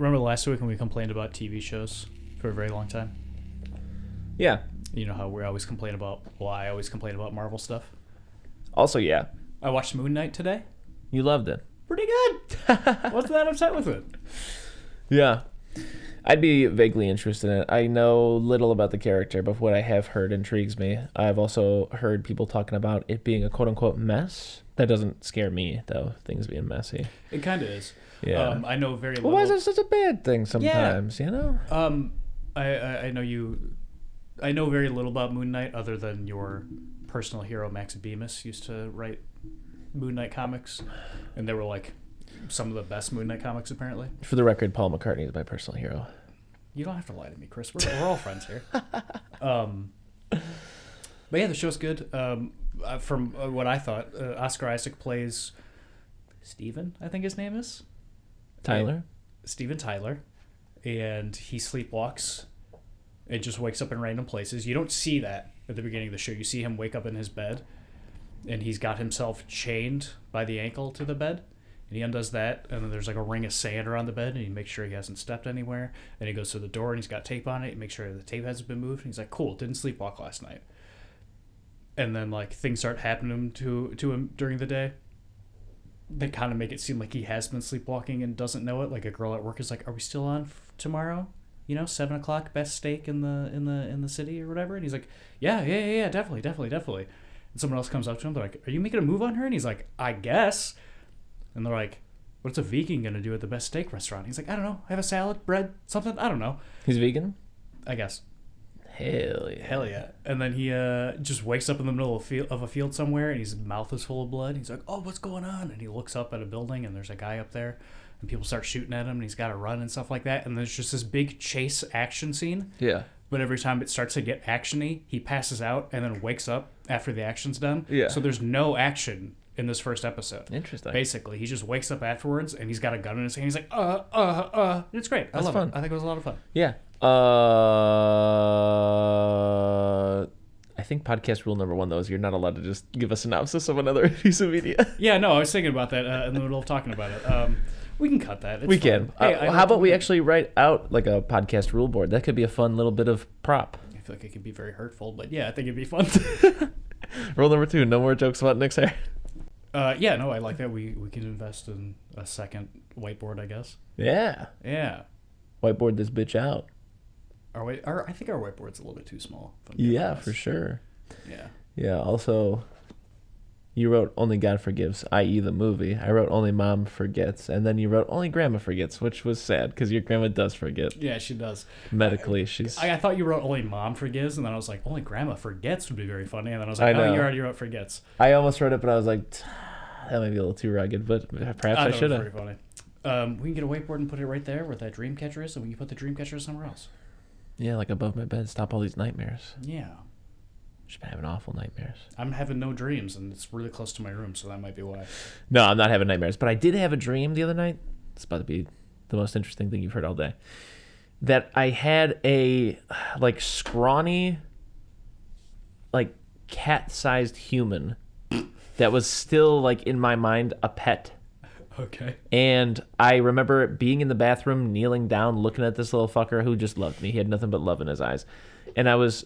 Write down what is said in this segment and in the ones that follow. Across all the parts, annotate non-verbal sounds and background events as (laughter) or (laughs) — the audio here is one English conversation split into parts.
remember last week when we complained about TV shows for a very long time? Yeah. You know how we always complain about. Well, I always complain about Marvel stuff. Also, yeah. I watched Moon Knight today. You loved it. Pretty good. (laughs) Wasn't that upset with it? Yeah. I'd be vaguely interested in it. I know little about the character, but what I have heard intrigues me. I've also heard people talking about it being a quote unquote mess. That doesn't scare me, though, things being messy. It kind of is. Yeah. Um, I know very Well, why is that such a bad thing sometimes, you know? Um, I, I I know you. I know very little about Moon Knight other than your personal hero Max Bemis used to write Moon Knight comics, and they were like some of the best Moon Knight comics apparently. For the record, Paul McCartney is my personal hero. You don't have to lie to me, Chris. We're, we're all friends here. (laughs) Um, but yeah, the show's good. Um, uh, from uh, what I thought, uh, Oscar Isaac plays Steven, I think his name is. Tyler? Steven Tyler, and he sleepwalks and just wakes up in random places. You don't see that at the beginning of the show. You see him wake up in his bed, and he's got himself chained by the ankle to the bed. And he undoes that, and then there's like a ring of sand around the bed, and he makes sure he hasn't stepped anywhere. And he goes to the door, and he's got tape on it. He makes sure the tape hasn't been moved. And he's like, "Cool, didn't sleepwalk last night." And then like things start happening to to him during the day that kind of make it seem like he has been sleepwalking and doesn't know it. Like a girl at work is like, "Are we still on f- tomorrow? You know, seven o'clock, best steak in the in the in the city or whatever." And he's like, "Yeah, yeah, yeah, yeah, definitely, definitely, definitely." And someone else comes up to him. They're like, "Are you making a move on her?" And he's like, "I guess." And they're like, "What's a vegan gonna do at the best steak restaurant?" He's like, "I don't know. Have a salad, bread, something. I don't know. He's vegan? I guess." Hell yeah. Hell yeah! And then he uh, just wakes up in the middle of a, field, of a field somewhere, and his mouth is full of blood. He's like, "Oh, what's going on?" And he looks up at a building, and there's a guy up there, and people start shooting at him, and he's got to run and stuff like that. And there's just this big chase action scene. Yeah. But every time it starts to get actiony, he passes out and then wakes up after the action's done. Yeah. So there's no action in this first episode. Interesting. Basically, he just wakes up afterwards, and he's got a gun in his hand. He's like, "Uh, uh, uh." It's great. I That's love fun. it. I think it was a lot of fun. Yeah. Uh, I think podcast rule number one though is you're not allowed to just give a synopsis of another (laughs) piece of media. Yeah, no, I was thinking about that uh, in the middle of talking about it. Um, we can cut that. It's we fine. can. Hey, Uh, how about we actually write out like a podcast rule board? That could be a fun little bit of prop. I feel like it could be very hurtful, but yeah, I think it'd be fun. (laughs) Rule number two: no more jokes about Nick's hair. uh, yeah, no, I like that. We we can invest in a second whiteboard, I guess. Yeah. Yeah. Whiteboard this bitch out. Our, white, our I think our whiteboard's a little bit too small. Yeah, honest. for sure. Yeah. Yeah. Also, you wrote "Only God Forgives," i.e., the movie. I wrote "Only Mom Forgets," and then you wrote "Only Grandma Forgets," which was sad because your grandma does forget Yeah, she does. medically. She's I, I thought you wrote only mom forgives, and then I was like, only grandma forgets would be very funny, and then I was like, I oh, know. you already wrote forgets. I almost wrote it, but I was like, that might be a little too rugged. But perhaps I, was should have. Um, we can get a whiteboard and put it right there where that dream catcher is, and we can put the dream catcher somewhere else. Yeah, like above my bed. Stop all these nightmares. Yeah. Just been having awful nightmares. I'm having no dreams, and it's really close to my room, so that might be why. No, I'm not having nightmares, but I did have a dream the other night. It's about to be the most interesting thing you've heard all day. That I had a like scrawny, like cat-sized human that was still like in my mind a pet. Okay. And I remember being in the bathroom, kneeling down, looking at this little fucker who just loved me. He had nothing but love in his eyes. And I was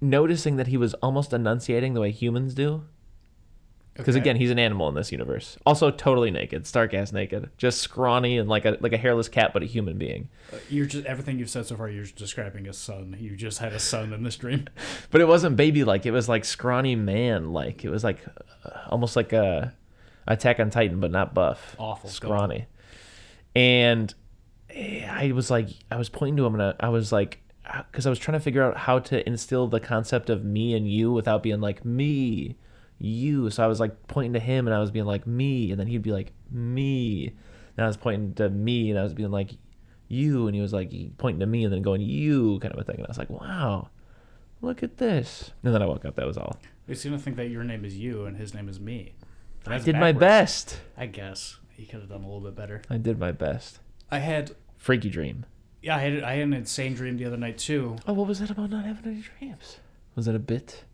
noticing that he was almost enunciating the way humans do. Because Okay. again, he's an animal in this universe. Also, totally naked, stark ass naked, just scrawny and like a like a hairless cat, but a human being. Uh, You're just everything you've said so far. You're describing a son. You just had a son in this dream. (laughs) But it wasn't baby like. It was like scrawny man like. It was like uh, almost like a Attack on Titan, but not buff. Awful. Scrawny. And eh, I was like, I was pointing to him, and I, I was like, because I was trying to figure out how to instill the concept of me and you without being like me, you. So I was like pointing to him, and I was being like me, and then he'd be like me, and I was pointing to me, and I was being like you, and he was like pointing to me, and then going you, kind of a thing. And I was like, wow, look at this. And then I woke up. That was all. They seem to think that your name is you and his name is me. I did my best. I guess he could have done a little bit better. I did my best. I had, Freaky dream. yeah, I had, I had an insane dream the other night too. Oh, what was that about not having any dreams? Was that a bit?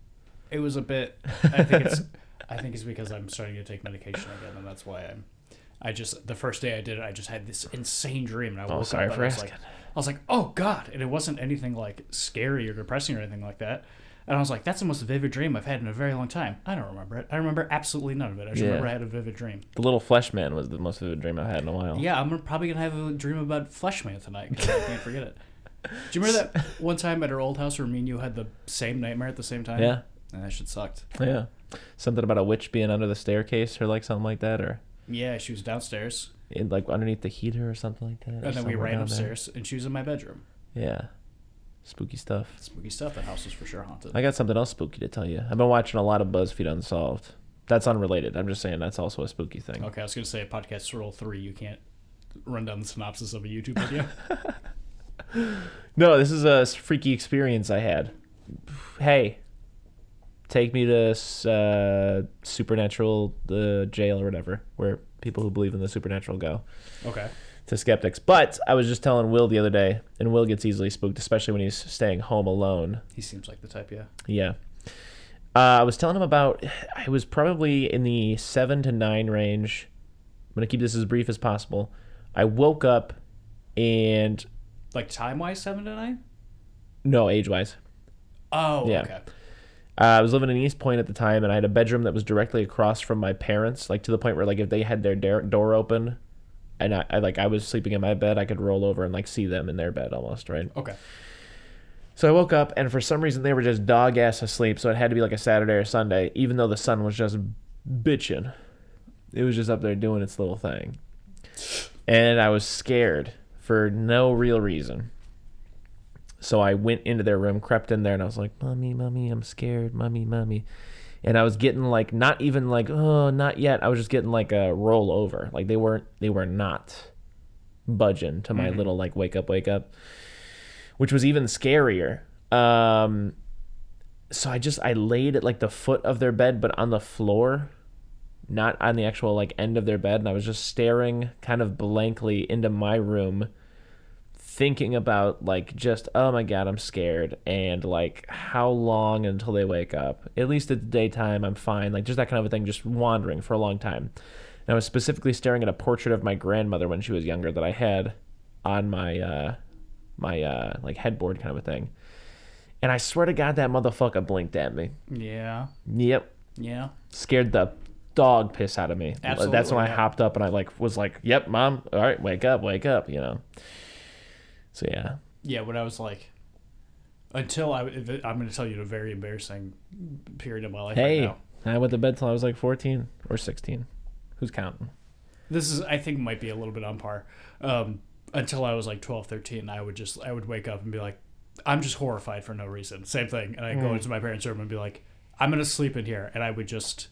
It was a bit. I think it's. I think it's because I'm starting to take medication again, and that's why I'm I just the first day I did it, I just had this insane dream, and I oh, woke Oh, sorry up for I was asking. like, I was like, oh god, and it wasn't anything like scary or depressing or anything like that. And I was like, that's the most vivid dream I've had in a very long time. I don't remember it. I remember absolutely none of it. I just Yeah. remember I had a vivid dream. The little flesh man was the most vivid dream I've had in a while. Yeah, I'm probably gonna have a dream about flesh man tonight because I can't forget it. Do you remember that (laughs) one time at our old house where me and you had the same nightmare at the same time? Yeah. And that shit sucked. Yeah. Something about a witch being under the staircase or like something like that, or Yeah, she was downstairs, in, like underneath the heater or something like that. and then we ran down there. upstairs, and she was in my bedroom. Yeah. Spooky stuff. Spooky stuff. That house is for sure haunted. I got something else spooky to tell you. I've been watching a lot of BuzzFeed Unsolved. That's unrelated. I'm just saying that's also a spooky thing. Okay, I was gonna say a podcast roll three. You can't run down the synopsis of a YouTube video. (laughs) No, this is a freaky experience I had. Hey, take me to uh, supernatural, the jail or whatever, where people who believe in the supernatural go. okay. To skeptics. But I was just telling Will the other day, and Will gets easily spooked, especially when he's staying home alone. He seems like the type. Yeah. Yeah. Uh, I was telling him about. I was probably in the seven to nine range. I'm gonna keep this as brief as possible. I woke up, and Like time wise, seven to nine. no age wise. Oh. Yeah. Okay. Uh, I was living in East Point at the time, and I had a bedroom that was directly across from my parents, like to the point where like if they had their door open, and I, I like I was sleeping in my bed, I could roll over and like see them in their bed almost, right? Okay. So I woke up, and for some reason they were just dog ass asleep. So it had to be like a Saturday or Sunday, even though the sun was just bitching. It was just up there doing its little thing, and I was scared for no real reason. So I went into their room, crept in there, and I was like, "Mommy, mommy, I'm scared, mommy, mommy." And I was getting like not even like oh not yet. I was just getting like a roll over. Like they weren't they were not budging to my little like wake up wake up which was even scarier. Um, so I just I laid at like the foot of their bed, but on the floor, not on the actual like end of their bed, and I was just staring kind of blankly into my room, thinking about like just oh my god, I'm scared, and like how long until they wake up? At least at the daytime, I'm fine. Like just that kind of a thing, just wandering for a long time. And I was specifically staring at a portrait of my grandmother when she was younger that I had on my uh, my uh, like headboard kind of a thing. And I swear to God, that motherfucker blinked at me. Yeah. Yep, Yeah. scared the dog piss out of me. Absolutely. That's when I hopped up and I like was like, "Yep, mom. All right, wake up, wake up," you know. So yeah, Yeah. When I was like, until I, I'm going to tell you a very embarrassing period of my life. hey, Right now. I went to bed till I was like fourteen or sixteen. Who's counting? This is, I think, might be a little bit on par. Um, until I was like 12, 13, I would just, I would wake up and be like, I'm just horrified for no reason. Same thing. And I Hmm. go into my parents' room and be like, I'm gonna sleep in here, and I would just,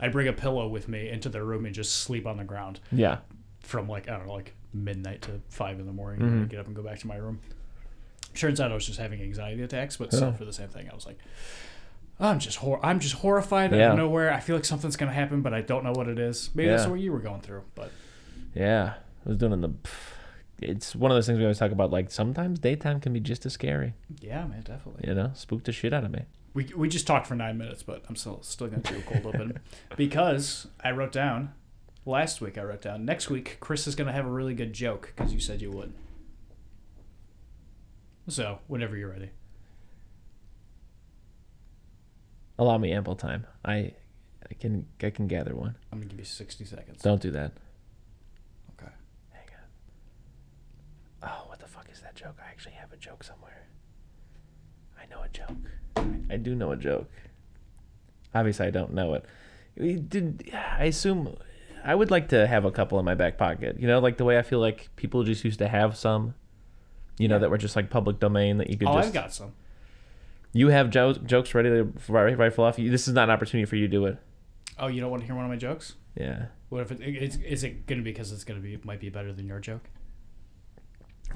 I'd bring a pillow with me into their room and just sleep on the ground Yeah, from like I don't know, like midnight to five in the morning. Mm-hmm. And I'd get up and go back to my room. Turns out I was just having anxiety attacks, but still Yeah. for the same thing, I was like, I'm just hor- I'm just horrified out of nowhere. I feel like something's gonna happen, but I don't know what it is. Maybe that's Yeah. what you were going through, but yeah. I was doing in the. It's one of those things we always talk about. Like sometimes daytime can be just as scary. yeah, man, definitely. You know, spooked the shit out of me. We, we just talked for nine minutes, but I'm still still gonna do a cold open (laughs) because I wrote down last week. I wrote down next week. Chris is gonna have a really good joke because you said you would. So whenever you're ready. Allow me ample time. I, I can I can gather one. I'm gonna give you 60 seconds. Don't do that. Okay. Hang on. Oh, what the fuck is that joke? I actually have a joke somewhere. I know a joke. I do know a joke. Obviously, I don't know it. We did. I assume I would like to have a couple in my back pocket. You know, like the way I feel like people just used to have some. You know, Yeah. that were just like public domain that you could Oh, just. I've got some. You have jo- jokes ready to rifle off. This is not an opportunity for you to do it. Oh, you don't want to hear one of my jokes? Yeah. What if it, is, is it gonna be because it's gonna be might be better than your joke?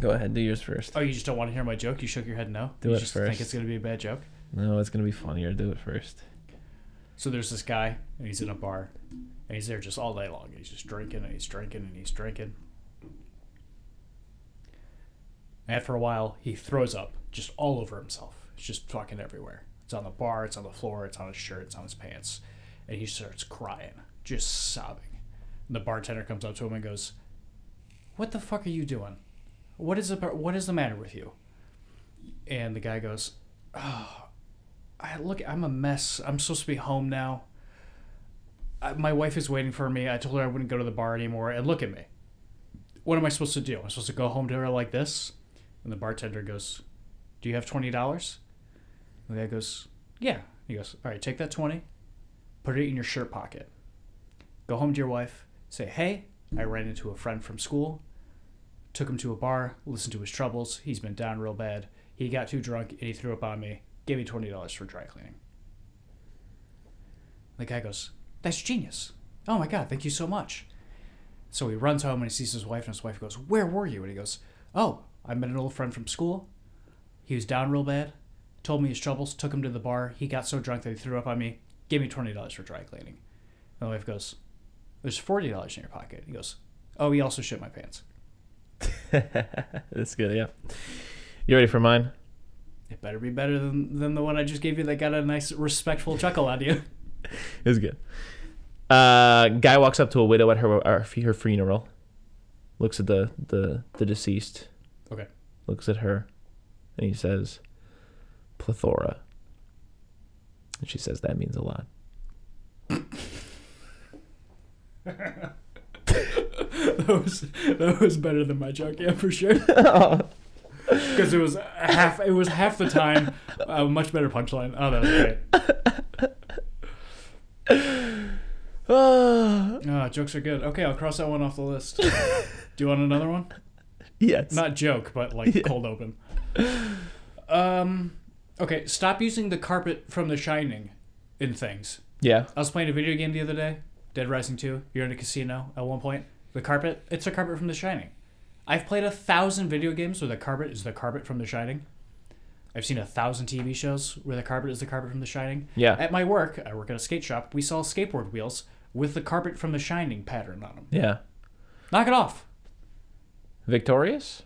Go ahead. Do yours first. Oh, you just don't want to hear my joke? You shook your head no. Do you it just think it's gonna be a bad joke. No, it's gonna be funnier. Do it first. So there's this guy, and he's in a bar, and he's there just all day long. He's just drinking, and he's drinking, and he's drinking. After a while, he throws up just all over himself. It's just fucking everywhere. It's on the bar, it's on the floor, it's on his shirt, it's on his pants. And he starts crying, just sobbing. And The bartender comes up to him and goes, "What the fuck are you doing? What is the what is the matter with you?" And the guy goes, "Oh, I look, I'm a mess. I'm supposed to be home now. My wife is waiting for me. I told her I wouldn't go to the bar anymore. And look at me. What am I supposed to do? I'm supposed to go home to her like this?" And the bartender goes, "Do you have twenty dollars?" The guy goes, "Yeah." He goes, "All right, take that twenty, put it in your shirt pocket. Go home to your wife. Say, hey, I ran into a friend from school. Took him to a bar, listened to his troubles. He's been down real bad. He got too drunk and he threw up on me. Gave me twenty dollars for dry cleaning." The guy goes, "That's genius. Oh my god, thank you so much." So he runs home and he sees his wife, and his wife goes, "Where were you?" And he goes, "Oh, I met an old friend from school. He was down real bad. Told me his troubles. Took him to the bar. He got so drunk that he threw up on me. Gave me twenty dollars for dry cleaning." And the wife goes, "There's forty dollars in your pocket." He goes, "Oh, he also shit my pants." (laughs) That's good. Yeah. You ready for mine? It better be better than, than the one I just gave you that got a nice respectful chuckle out of you. (laughs) it was good. Uh, guy walks up to a widow at her her, funeral. Looks at the, the the deceased. Okay. Looks at her, and he says, "Plethora." And she says that means a lot. (laughs) that was that was better than my joke, yeah, for sure. (laughs) Because it was half it was half the time a much better punchline. Oh, that was great. (laughs) Oh, (sighs) jokes are good. Okay, I'll cross that one off the list. (laughs) Do you want another one? yes. Not joke, but like Yeah. cold open. Um. Okay, stop using the carpet from The Shining in things. yeah. I was playing a video game the other day, Dead Rising 2. You're in a casino at one point. The carpet, it's a carpet from The Shining. I've played a thousand video games where the carpet is the carpet from The Shining. I've seen a thousand TV shows where the carpet is the carpet from The Shining. Yeah. At my work, I work at a skate shop, we sell skateboard wheels with the carpet from The Shining pattern on them. Yeah. Knock it off. Victorious.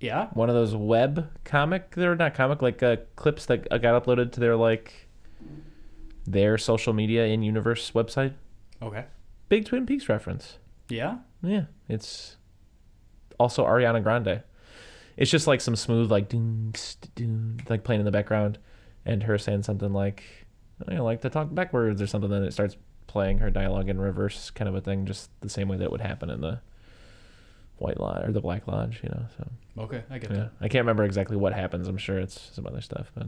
Yeah? One of those web comic. They're not comic like uh, clips that uh, got uploaded to their like their social media in universe website. Okay. Big Twin Peaks reference. Yeah? Yeah, it's also Ariana Grande. It's just like some smooth like doom, like playing in the background, and her saying something like, "I like to talk backwards" or something. Then it starts playing her dialogue in reverse, kind of a thing, just the same way that would happen in the White Lodge or the Black Lodge, you know. So Okay, I get yeah, that. I can't remember exactly what happens. I'm sure it's some other stuff, but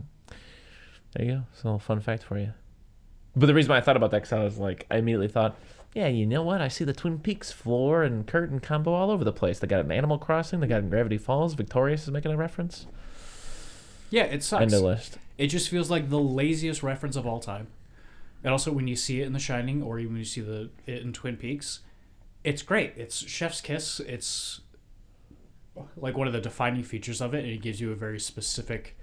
there you go. It's a little fun fact for you. But the reason why I thought about that, because I was like, I immediately thought, yeah, you know what? I see the Twin Peaks floor and curtain combo all over the place. They got an Animal Crossing. They got in Gravity Falls. Victorious is making a reference. Yeah, it sucks. End of list. It just feels like the laziest reference of all time. And also, when you see it in The Shining, or even when you see the it in Twin Peaks, it's great. It's Chef's Kiss. It's like one of the defining features of it, and it gives you a very specific.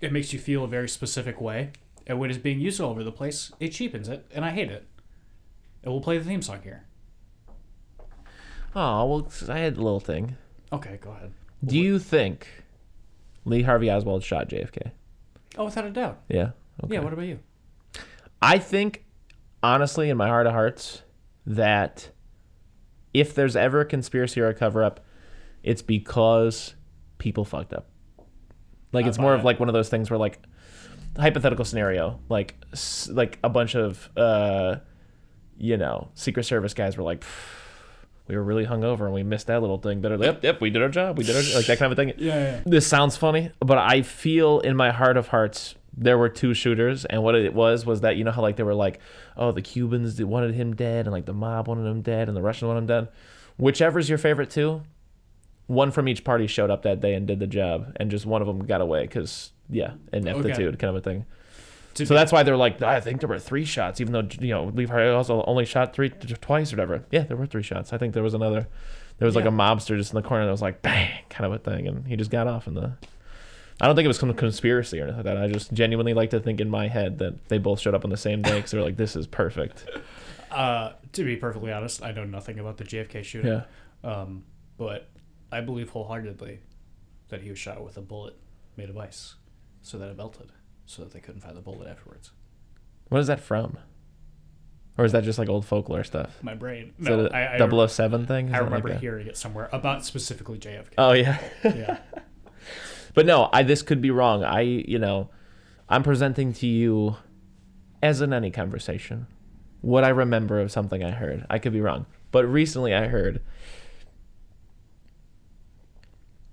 It makes you feel a very specific way, and when it's being used all over the place, it cheapens it, and I hate it. And we'll play the theme song here. Oh well, I had a little thing. Okay, go ahead. Do you think Lee Harvey Oswald shot JFK? Oh, without a doubt. Yeah. Okay. Yeah. What about you? I think, honestly, in my heart of hearts, that if there's ever a conspiracy or a cover up, it's because people fucked up. Like I it's more of like one of those things where like hypothetical scenario, like s- like a bunch of uh, you know Secret Service guys were like. We were really hungover and we missed that little thing. Better, yep, yep, we did our job. We did our like that kind of a thing Yeah, yeah. this sounds funny, but I feel in my heart of hearts there were two shooters, and what it was was that you know how like they were like, oh, the Cubans wanted him dead, and like the mob wanted him dead, and the Russian wanted him dead. Whichever's your favorite two, one from each party showed up that day and did the job, and just one of them got away because yeah, ineptitude kind of a thing. To So that's why they're like, I think there were three shots, even though you know Lee Harvey also only shot three twice or whatever. Yeah, there were three shots. I think there was another. There was like a mobster just in the corner that was like bang, kind of a thing, and he just got off in the. I don't think it was some conspiracy or anything like that. I just genuinely like to think in my head that they both showed up on the same day because they're like, this is perfect. (laughs) Uh, to be perfectly honest, I know nothing about the JFK shooting. Yeah. Um, but I believe wholeheartedly that he was shot with a bullet made of ice, so that it melted, so that they couldn't find the bullet afterwards. What is that from? Or is that just like old folklore stuff? My brain. Is No, that I, I, a 007 thing? Is I remember like hearing it somewhere about specifically JFK. Oh yeah. yeah. (laughs) But no, I this could be wrong. I you know, I'm presenting to you as in any conversation what I remember of something I heard. I could be wrong. But recently I heard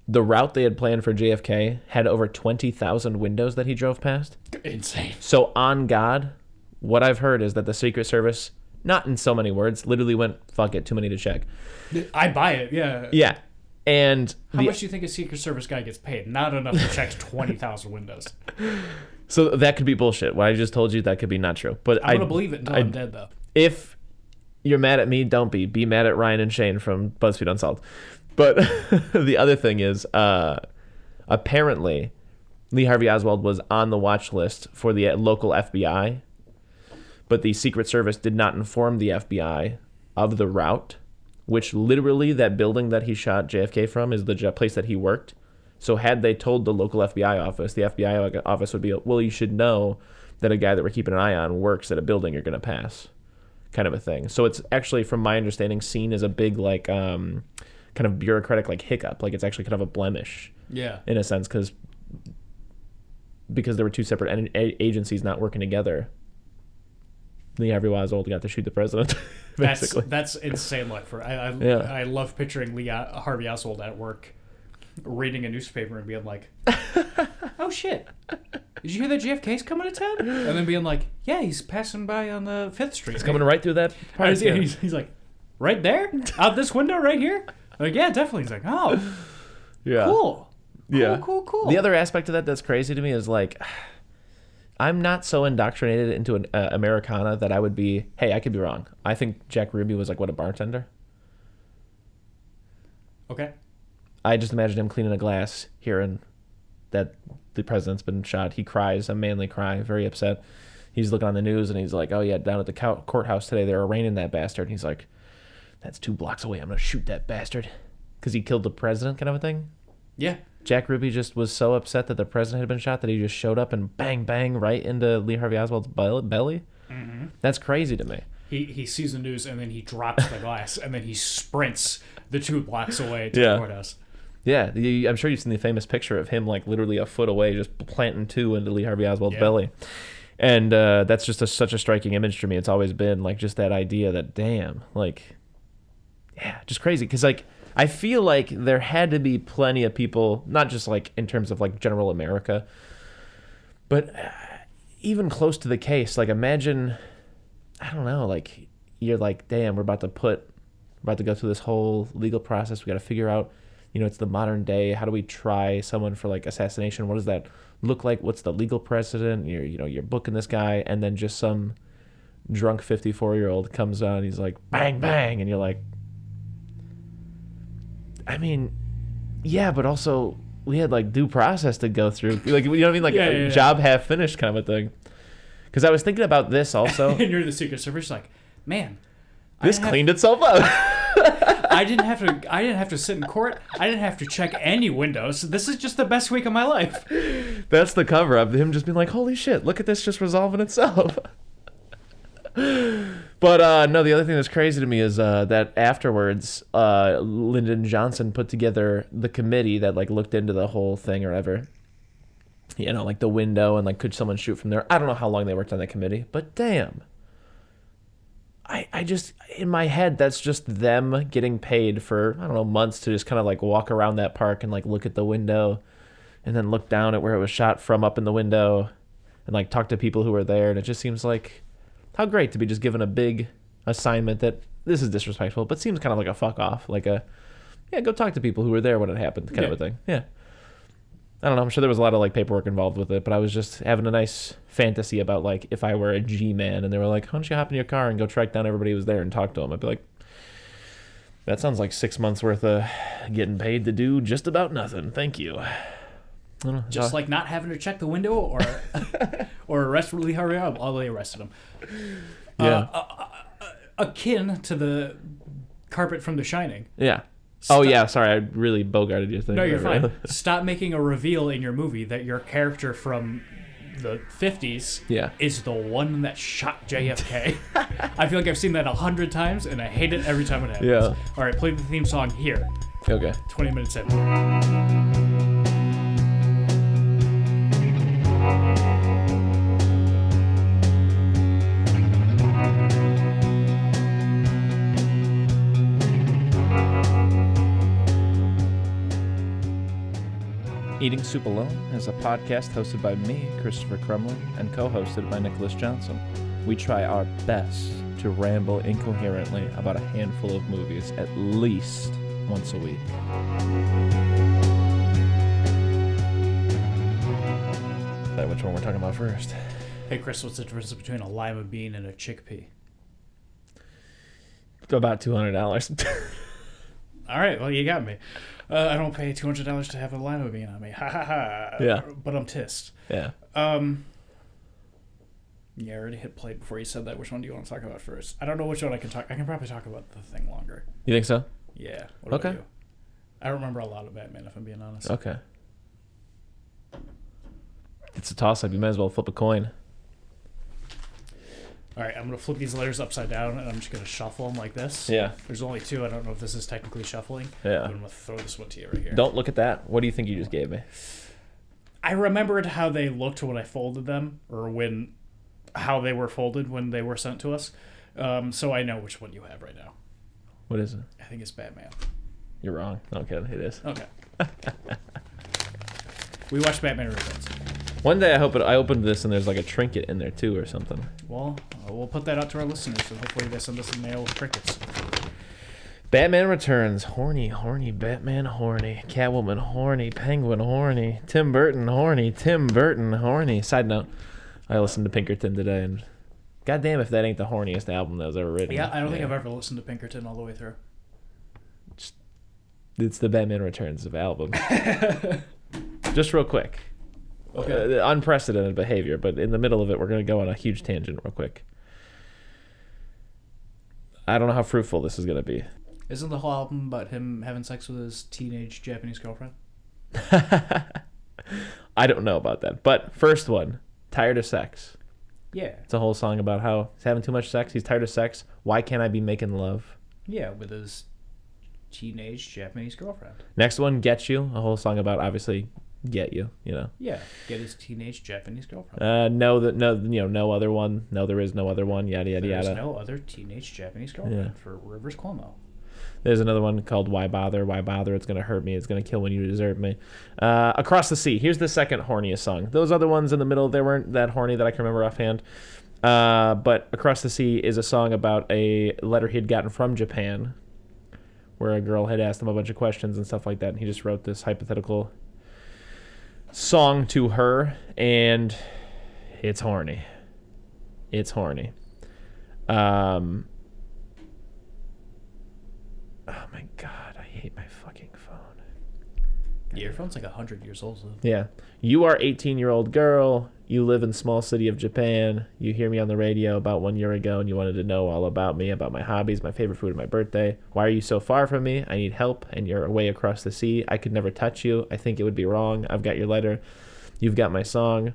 the route they had planned for JFK had over 20,000 windows that he drove past. Insane. So on God, what I've heard is that the Secret Service, not in so many words, literally went fuck it, too many to check. I buy it. Yeah. Yeah. And How the- much do you think a Secret Service guy gets paid? Not enough to check 20,000 windows. (laughs) so that could be bullshit. What I just told you that could be not true. But I'm I to believe it until I, I- am dead, though. if you're mad at me, don't be. Be mad at Ryan and Shane from BuzzFeed Unsolved. But (laughs) the other thing is, uh, apparently, Lee Harvey Oswald was on the watch list for the uh, local FBI, but the Secret Service did not inform the FBI of the route, which literally that building that he shot JFK from is the j- place that he worked. So had they told the local FBI office, the FBI office would be, well, you should know that a guy that we're keeping an eye on works at a building you're going to pass kind of a thing. So it's actually, from my understanding, seen as a big like um, kind of bureaucratic like hiccup. Like it's actually kind of a blemish Yeah. in a sense because because there were two separate agencies not working together. Lee Harvey Oswald got to shoot the president, (laughs) That's basically. that's insane luck for I I, Yeah. I love picturing Lee Harvey Oswald at work reading a newspaper and being like, (laughs) "Oh shit. Did you hear that JFK's coming to town?" And then being like, "Yeah, he's passing by on the 5th Street." He's coming right through that. (laughs) Part, he's, yeah. he's, he's like, "Right there? Out this window right here?" Like, "Yeah, definitely." He's like, "Oh, yeah. cool." Yeah. Cool, cool, cool. The other aspect of that that's crazy to me is like, I'm not so indoctrinated into an uh, Americana that I would be. Hey, I could be wrong. I think Jack Ruby was like what a bartender. Okay. I just imagine him cleaning a glass, hearing that the president's been shot. He cries a manly cry, very upset. He's looking on the news and he's like, "Oh yeah, down at the cou- courthouse today, they're arraigning that bastard." And he's like, "That's two blocks away. I'm gonna shoot that bastard," because he killed the president, kind of a thing. Yeah. Jack Ruby just was so upset that the president had been shot that he just showed up and bang bang right into Lee Harvey Oswald's bel- belly. That's crazy to me. He, he sees the news and then he drops the glass and then he sprints the two blocks away to Yeah. the courthouse. Yeah, the, I'm sure you've seen the famous picture of him like literally a foot away, just planting two into Lee Harvey Oswald's Yeah. belly, and uh, that's just a, such a striking image to me. It's always been like just that idea that damn, like, yeah, just crazy. Because like I feel like there had to be plenty of people, not just like in terms of like general America, but uh, even close to the case. Like imagine, I don't know, like you're like, damn, we're about to put, we're about to go through this whole legal process. We got to figure out, you know, it's the modern day. How do we try someone for like assassination? What does that look like? What's the legal precedent? You're, you know, you're booking this guy, and then just some drunk 54 year old comes on. He's like, bang, bang, and you're like, I mean, yeah, but also we had like due process to go through. Like, you know what I mean? Like Yeah, a yeah, yeah. job half finished kind of a thing. Because I was thinking about this also. (laughs) and you're the Secret Service, like, man, this didn't have- cleaned itself up. (laughs) I didn't have to. I didn't have to sit in court. I didn't have to check any windows. This is just the best week of my life. That's the cover up. Him just being like, "Holy shit! Look at this, just resolving itself." But uh, no, the other thing that's crazy to me is uh, that afterwards, uh, Lyndon Johnson put together the committee that like looked into the whole thing or whatever. You know, like the window and like could someone shoot from there? I don't know how long they worked on that committee, but damn. I, I just in my head that's just them getting paid for I don't know months to just kind of like walk around that park and like look at the window and then look down at where it was shot from up in the window and like talk to people who were there and it just seems like how great to be just given a big assignment that this is disrespectful but seems kind of like a fuck off like a yeah go talk to people who were there when it happened kind of a thing yeah I don't know. I'm sure there was a lot of like paperwork involved with it, but I was just having a nice fantasy about like if I were a G man and they were like, "Why don't you hop in your car and go track down everybody who was there and talk to them?" I'd be like, "That sounds like six months worth of getting paid to do just about nothing. Thank you." I don't know. Just like not having to check the window or (laughs) or arrest Harvey Oswald. Oh, they arrested him. yeah, Uh, Akin to the carpet from The Shining. yeah. Oh yeah, sorry, I really bogarted your thing. No, you're fine. (laughs) Stop making a reveal in your movie that your character from the 50s Yeah. is the one that shot (laughs) JFK. I feel like I've seen that a hundred times, and I hate it every time it happens. Yeah. All right, play the theme song here. Okay. 20 minutes in. Soup Alone is a podcast hosted by me, Christopher Crumlin, and co hosted by Nicholas Johnson. We try our best to ramble incoherently about a handful of movies at least once a week. That which one we're talking about first? Hey, Chris, what's the difference between a lima bean and a chickpea? About two hundred dollars. (laughs) All right, well, you got me. Uh, I don't pay $200 to have a lima bean on me. Ha ha ha. Yeah. But I'm tissed. yeah. Um. Yeah, I already hit play before you said that. Which one do you want to talk about first? I don't know which one I can talk. I can probably talk about the thing longer. You think so? Yeah. What Okay. you? I don't remember a lot of Batman, if I'm being honest. Okay. It's a toss up. You might as well flip a coin. All right, I'm gonna flip these letters upside down, and I'm just gonna shuffle them like this. Yeah. There's only two. I don't know if this is technically shuffling. Yeah. But I'm gonna throw this one to you right here. Don't look at that. What do you think you just gave me? I remembered how they looked when I folded them, or when, how they were folded when they were sent to us. Um, so I know which one you have right now. What is it? I think it's Batman. You're wrong. No kidding. It is. Okay. (laughs) we watched Batman Returns. One day I hope it, I opened this and there's like a trinket in there too or something. Well, uh, we'll put that out to our listeners, and hopefully they send us a mail with crickets. Batman Returns. Horny, horny, Batman horny. Catwoman horny. Penguin horny. Tim Burton horny. Tim Burton horny. Side note, I listened to Pinkerton today and goddamn if that ain't the horniest album that was ever written. Yeah, I don't think I've ever listened to Pinkerton all the way through. It's the Batman Returns of album. (laughs) Just real quick. Okay. Uh, unprecedented behavior, but in the middle of it, we're going to go on a huge tangent real quick. I don't know how fruitful this is going to be. Isn't the whole album about him having sex with his teenage Japanese girlfriend? (laughs) I don't know about that. But first one, tired of sex. Yeah. It's a whole song about how he's having too much sex. He's tired of sex. Why can't I be making love? Yeah, with his teenage Japanese girlfriend. Next one, get you. A whole song about obviously get you. You know. Yeah, get his teenage Japanese girlfriend. Uh, no, that no, you know, no other one. No, there is no other one. Yada yada There's yada. There's no other teenage Japanese girlfriend Yeah. for Rivers Cuomo. There's another one called Why Bother? Why Bother? It's going to hurt me. It's going to kill when you desert me. Uh, Across the Sea. Here's the second horniest song. Those other ones in the middle, they weren't that horny that I can remember offhand. Uh, but Across the Sea is a song about a letter he'd gotten from Japan where a girl had asked him a bunch of questions and stuff like that. And he just wrote this hypothetical song to her. And it's horny. It's horny. Um, oh my god, I hate my fucking phone. Yeah, your phone's like 100 years old. So. Yeah. You are 18 year old girl. You live in small city of Japan. You hear me on the radio about one year ago and you wanted to know all about me, about my hobbies, my favorite food, and my birthday. Why are you so far from me? I need help and you're away across the sea. I could never touch you. I think it would be wrong. I've got your letter. You've got my song.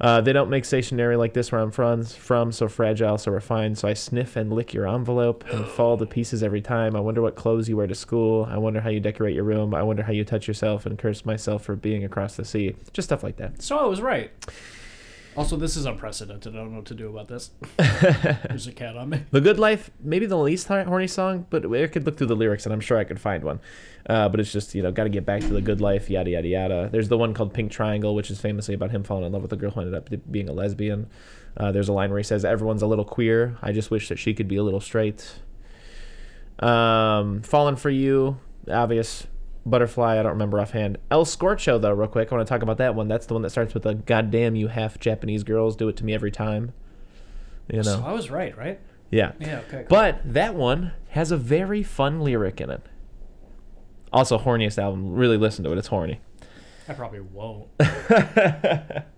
Uh, they don't make stationery like this where I'm from, from, so fragile, so refined. So I sniff and lick your envelope and fall to pieces every time. I wonder what clothes you wear to school. I wonder how you decorate your room. I wonder how you touch yourself and curse myself for being across the sea. Just stuff like that. So I was right. Also, this is unprecedented. I don't know what to do about this. (laughs) There's a cat on me. The Good Life, maybe the least horny song, but I could look through the lyrics and I'm sure I could find one. Uh, but it's just, you know, got to get back to the good life, yada, yada, yada. There's the one called Pink Triangle, which is famously about him falling in love with a girl who ended up being a lesbian. Uh, there's a line where he says, Everyone's a little queer. I just wish that she could be a little straight. Um, Fallen for You, obvious. Butterfly, I don't remember offhand. El Scorcho, though, real quick. I want to talk about that one. That's the one that starts with a goddamn you half Japanese girls do it to me every time. You know? So I was right, right? Yeah. Yeah, okay. Cool. But that one has a very fun lyric in it. Also, horniest album. Really listen to it. It's horny. I probably won't. (laughs)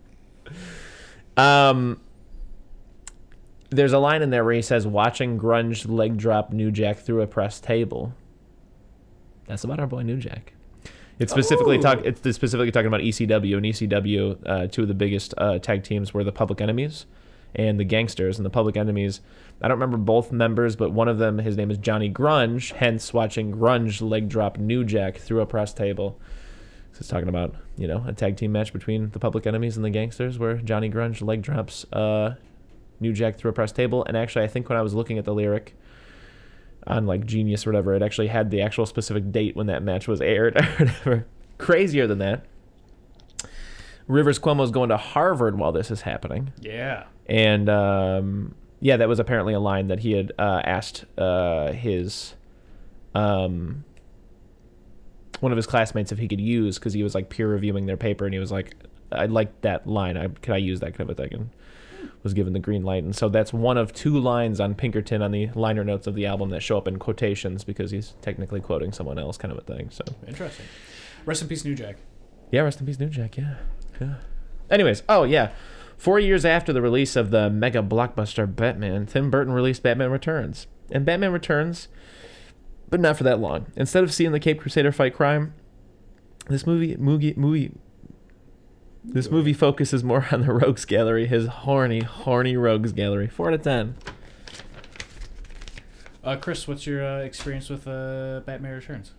Um, there's a line in there where he says, "Watching grunge leg drop New Jack through a press table." That's about our boy New Jack. It's specifically Ooh. talk. It's specifically talking about ECW and ECW. Uh, two of the biggest uh, tag teams were the Public Enemies and the Gangstas. And the Public Enemies, I don't remember both members, but one of them, his name is Johnny Grunge. Hence, watching Grunge leg drop New Jack through a press table. So it's talking about you know a tag team match between the Public Enemies and the Gangstas, where Johnny Grunge leg drops uh, New Jack through a press table. And actually, I think when I was looking at the lyric on like Genius or whatever, it actually had the actual specific date when that match was aired (laughs) or whatever. Crazier than that. Rivers Cuomo's going to Harvard while this is happening. Yeah. And um, yeah, that was apparently a line that he had uh, asked uh, his um, one of his classmates if he could use because he was like peer reviewing their paper and he was like, I like that line. I, can I use that kind of a thing? And was given the green light. And so that's one of two lines on Pinkerton on the liner notes of the album that show up in quotations because he's technically quoting someone else, kind of a thing. So Interesting. Rest in peace, New Jack. yeah, rest in peace, New Jack. Yeah, yeah. Anyways, oh yeah, four years after the release of the mega blockbuster Batman, Tim Burton released Batman Returns, and Batman Returns, but not for that long. Instead of seeing the Cape Crusader fight crime, this movie movie movie. This movie focuses more on the Rogues Gallery, his horny, horny Rogues Gallery. Four out of ten. Uh, Chris, what's your uh, experience with uh, Batman Returns?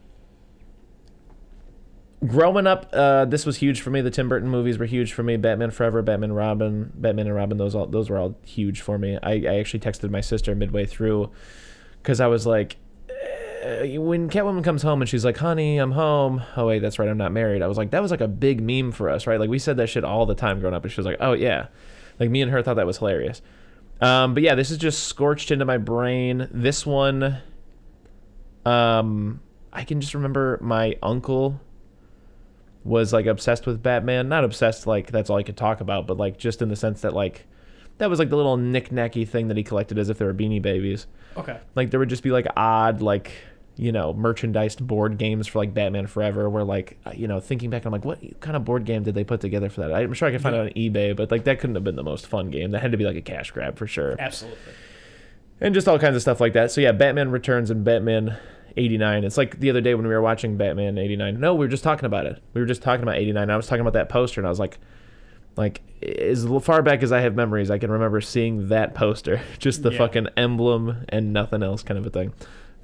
growing up, uh, this was huge for me. The Tim Burton movies were huge for me. Batman Forever, Batman Robin, Batman and Robin. Those all those were all huge for me. I, I actually texted my sister midway through because I was like, eh, when Catwoman comes home and she's like, "Honey, I'm home." Oh wait, that's right, I'm not married. I was like, that was like a big meme for us, right? Like we said that shit all the time growing up, and she was like, "Oh yeah," like me and her thought that was hilarious. Um, but yeah, this is just scorched into my brain. This one, um, I can just remember my uncle was like obsessed with Batman. Not obsessed like that's all he could talk about, but like just in the sense that like that was like the little knick-knacky thing that he collected as if they were beanie babies. Okay. Like there would just be like odd like you know merchandised board games for like Batman Forever. Where like uh, you know thinking back, I'm like, what kind of board game did they put together for that? I'm sure I could find it on eBay, but like that couldn't have been the most fun game. That had to be like a cash grab for sure Absolutely. and just all kinds of stuff like that. So yeah, Batman Returns and Batman 89. It's like the other day when we were watching Batman 89. No, we were just talking about it. We were just talking about 89. I was talking about that poster and I was like like as far back as I have memories, I can remember seeing that poster, (laughs) just the Yeah. fucking emblem and nothing else kind of a thing.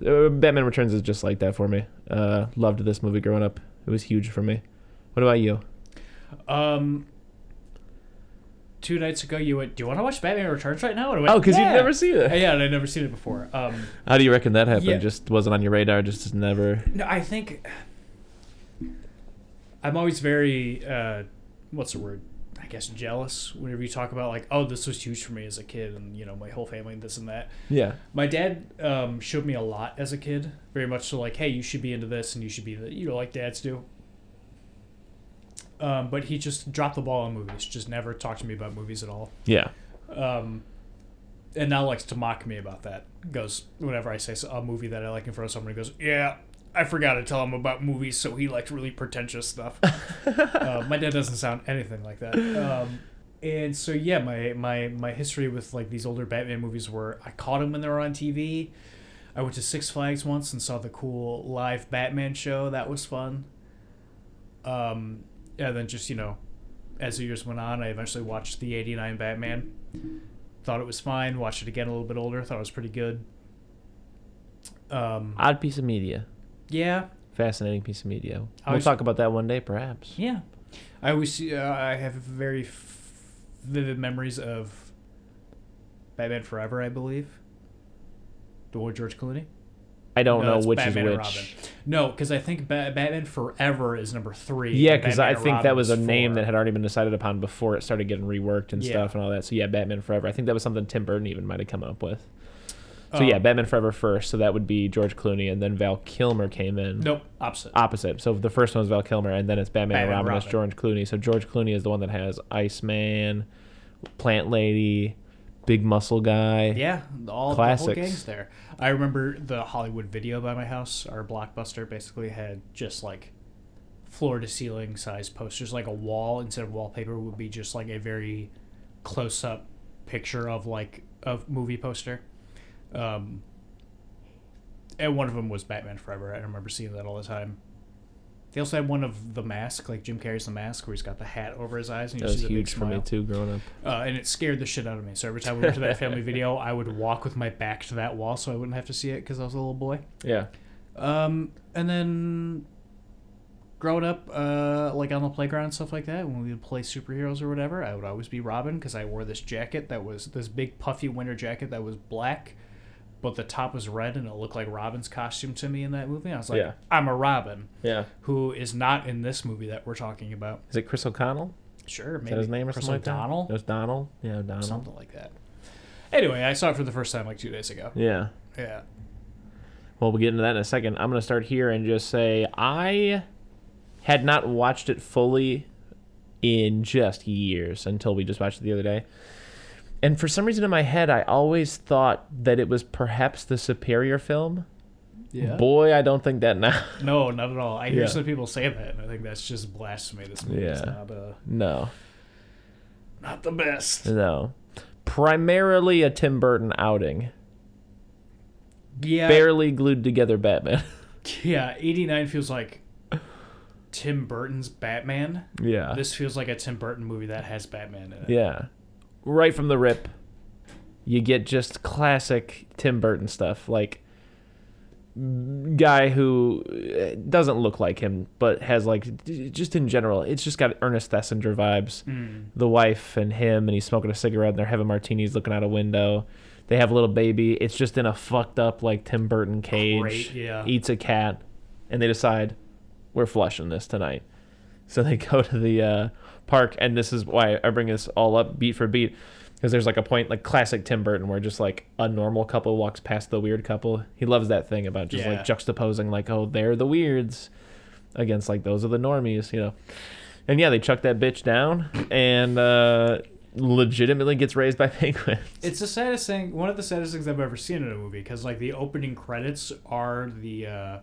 Uh, Batman Returns is just like that for me. Uh, loved this movie growing up. It was huge for me. What about you? Um, two nights ago, you went, "Do you want to watch Batman Returns right now?" And I went, Oh, because yeah. you've never seen Uh, it. Yeah, and I'd never seen it before. Um, How do you reckon that happened? Yeah. Just wasn't on your radar. Just never. no, I think I'm always very, uh, what's the word? I guess jealous whenever you talk about like, oh, this was huge for me as a kid, and you know, my whole family, and this and that. Yeah. My dad um, showed me a lot as a kid, very much so like, hey, you should be into this, and you should be, the, you know, like dads do. Um, but he just dropped the ball on movies. Just never talked to me about movies at all. Yeah. Um, and now likes to mock me about that. Goes whenever I say a movie that I like in front of someone, he goes, "Yeah, I forgot to tell him about movies, so he likes really pretentious stuff." (laughs) uh, my dad doesn't sound anything like that. Um, and so yeah, my my my history with like these older Batman movies were I caught them when they were on TV. I went to Six Flags once and saw the cool live Batman show. That was fun. Um, and then just you know, as the years went on, I eventually watched the '89 Batman. Thought it was fine. Watched it again a little bit older. Thought it was pretty good. Um, Odd piece of media. Yeah, Fascinating piece of media. I We'll always- talk about that one day, perhaps. yeah. I always see. Uh, I have very f- vivid memories of Batman Forever. I believe. The one with George Clooney. I don't No, know that's which Batman is and which. Robin. No, because I think ba- Batman Forever is number three. Yeah, and because Batman I and think that was a is name four. that had already been decided upon before it started getting reworked and Yeah. stuff and all that. So yeah, Batman Forever. I think that was something Tim Burton even might have come up with. So Um, yeah, Batman Forever first. So that would be George Clooney, and then Val Kilmer came in. Nope, opposite. Opposite. So the first one was Val Kilmer, and then it's Batman, and Batman and Robin, Robin. George Clooney. So George Clooney is the one that has Iceman, Plant Lady, Big Muscle Guy. Yeah, all the Classics. whole gang's there. I remember the Hollywood video by my house. Our blockbuster basically had just like floor to ceiling size posters, like a wall instead of wallpaper would be just like a very close up picture of like a movie poster. Um, and one of them was Batman Forever. I remember seeing that all the time. They also had one of the mask, like Jim Carrey's The Mask, where he's got the hat over his eyes and you That was the huge big for me smile. too growing up. Uh, and it scared the shit out of me. So every time we went to that family video, (laughs) I would walk with my back to that wall so I wouldn't have to see it because I was a little boy. Yeah. Um, and then growing up, uh, like on the playground and stuff like that, when we would play superheroes or whatever, I would always be Robin because I wore this jacket that was this big puffy winter jacket that was black, but the top was red and it looked like Robin's costume to me in that movie. I was like, Yeah. I'm a Robin, Yeah. who is not in this movie that we're talking about. Is it Chris O'Connell? Sure, Is maybe that his name or Chris something like that? It was Donald. Yeah, Donald. something like that. Anyway, I saw it for the first time like two days ago. Yeah. Yeah. Well, we'll get into that in a second. I'm going to start here and just say I had not watched it fully in just years until we just watched it the other day. And for some reason in my head, I always thought that it was perhaps the superior film. Yeah. Boy, I don't think that now. (laughs) No, not at all. I hear Yeah. some people say that, and I think that's just blasphemy. This movie is Yeah. not uh, no, not the best. no. Primarily a Tim Burton outing. Yeah, Barely glued together Batman. (laughs) yeah. Eighty nine feels like Tim Burton's Batman. yeah. This feels like a Tim Burton movie that has Batman in it. Yeah. Right from the rip, you get just classic Tim Burton stuff. Like, guy who uh, doesn't look like him, but has, like, just in general, it's just got Ernest Thesiger vibes. Mm. The wife and him, and he's smoking a cigarette, and they're having martinis looking out a window. They have a little baby. It's just in a fucked up, like, Tim Burton cage. Great, yeah. Eats a cat, and they decide, we're flushing this tonight. So they go to the uh, park, and this is why I bring this all up beat for beat, because there's like a point, like classic Tim Burton, where just like a normal couple walks past the weird couple. He loves that thing about just Yeah. like juxtaposing, like, oh, they're the weirds against like those are the normies, you know. And yeah, they chuck that bitch down, and uh, legitimately gets raised by (laughs) penguins. It's the saddest thing. One of the saddest things I've ever seen in a movie because like the opening credits are the. Uh,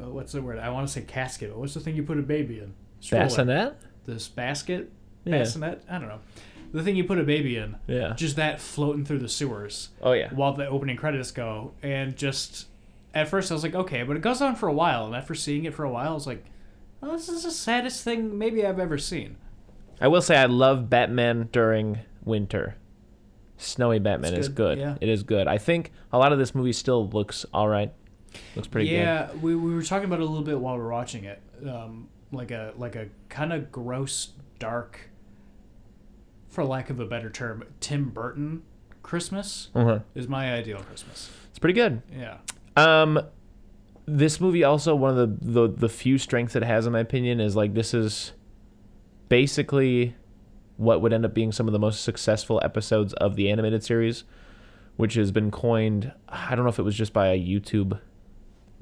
uh, what's the word? I want to say casket. But what's the thing you put a baby in? Stroller. Bassinet? This basket. Yeah. Bassinet. I don't know. The thing you put a baby in. Yeah. Just that floating through the sewers. Oh yeah. while the opening credits go and just at first I was like okay but it goes on for a while and after seeing it for a while I was like oh, this is the saddest thing maybe I've ever seen I will say I love Batman during winter. Snowy Batman It's is good, good. yeah. It is good. I think a lot of this movie still looks all right. Looks pretty good. yeah we, we were talking about it a little bit while we were watching it um, like a like a kind of gross dark for lack of a better term Tim Burton Christmas Uh-huh. is my ideal Christmas It's pretty good. yeah Um, this movie also one of the, the the few strengths it has, in my opinion, is like this is basically what would end up being some of the most successful episodes of the animated series, which has been coined. I don't know if it was just by a YouTube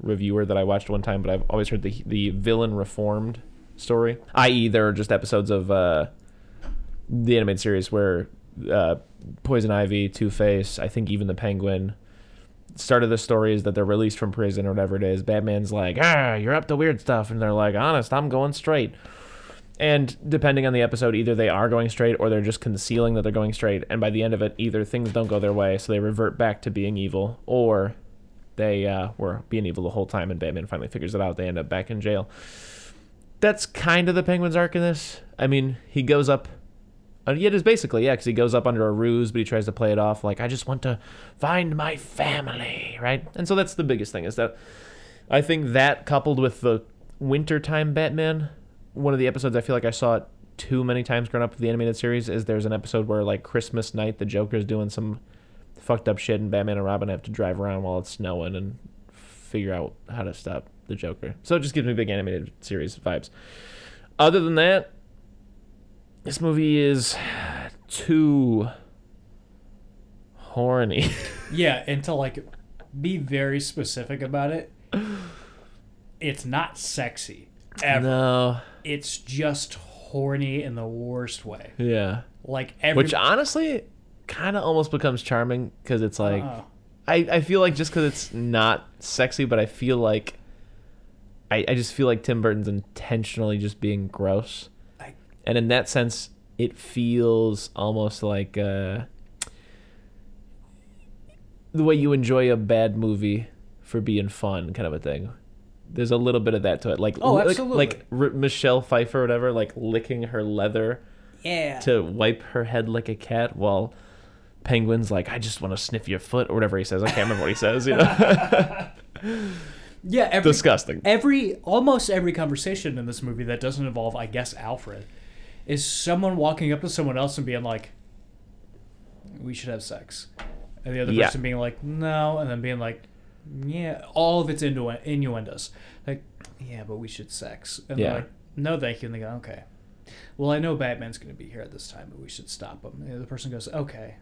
reviewer that I watched one time, but I've always heard the the villain reformed story, i.e., there are just episodes of uh, the animated series where uh, Poison Ivy, Two Face, I think even the Penguin start of the story is that they're released from prison or whatever it is. Batman's like, ah, you're up to weird stuff. And they're like, honest, I'm going straight. And depending on the episode, either they are going straight or they're just concealing that they're going straight. And by the end of it, either things don't go their way, so they revert back to being evil, or they uh, were being evil the whole time and Batman finally figures it out. They end up back in jail. That's kind of the Penguin's arc in this. I mean, he goes up. Uh, it is basically, yeah, because he goes up under a ruse, but he tries to play it off like, I just want to find my family, right? And so that's the biggest thing is that I think that coupled with the wintertime Batman, one of the episodes I feel like I saw it too many times growing up with the animated series is there's an episode where like Christmas night the Joker's doing some fucked up shit and Batman and Robin have to drive around while it's snowing and figure out how to stop the Joker. So it just gives me big animated series vibes. Other than that, this movie is too horny. (laughs) Yeah, and to like be very specific about it, it's not sexy ever. no. It's just horny in the worst way. Yeah. Like every Which honestly kind of almost becomes charming because it's like Oh. I, I feel like just because it's not sexy, but I feel like I, I just feel like Tim Burton's intentionally just being gross. I- and in that sense, it feels almost like uh, the way you enjoy a bad movie for being fun, kind of a thing. There's a little bit of that to it, like Oh, like- absolutely. like, R- Michelle Pfeiffer, or whatever, like licking her leather Yeah. to wipe her head like a cat, while Penguin's like, I just want to sniff your foot, or whatever he says. I can't remember what he says. You know, yeah. Every, disgusting. every almost every conversation in this movie that doesn't involve, I guess, Alfred, is someone walking up to someone else and being like, "We should have sex," and the other Yeah. person being like, "No," and then being like, "Yeah." All of it's innu- innuendos. Like, yeah, but we should sex. And Yeah. they're like, "No, thank you." And they go, "Okay." Well, I know Batman's going to be here at this time, but we should stop him. And the person goes, "Okay."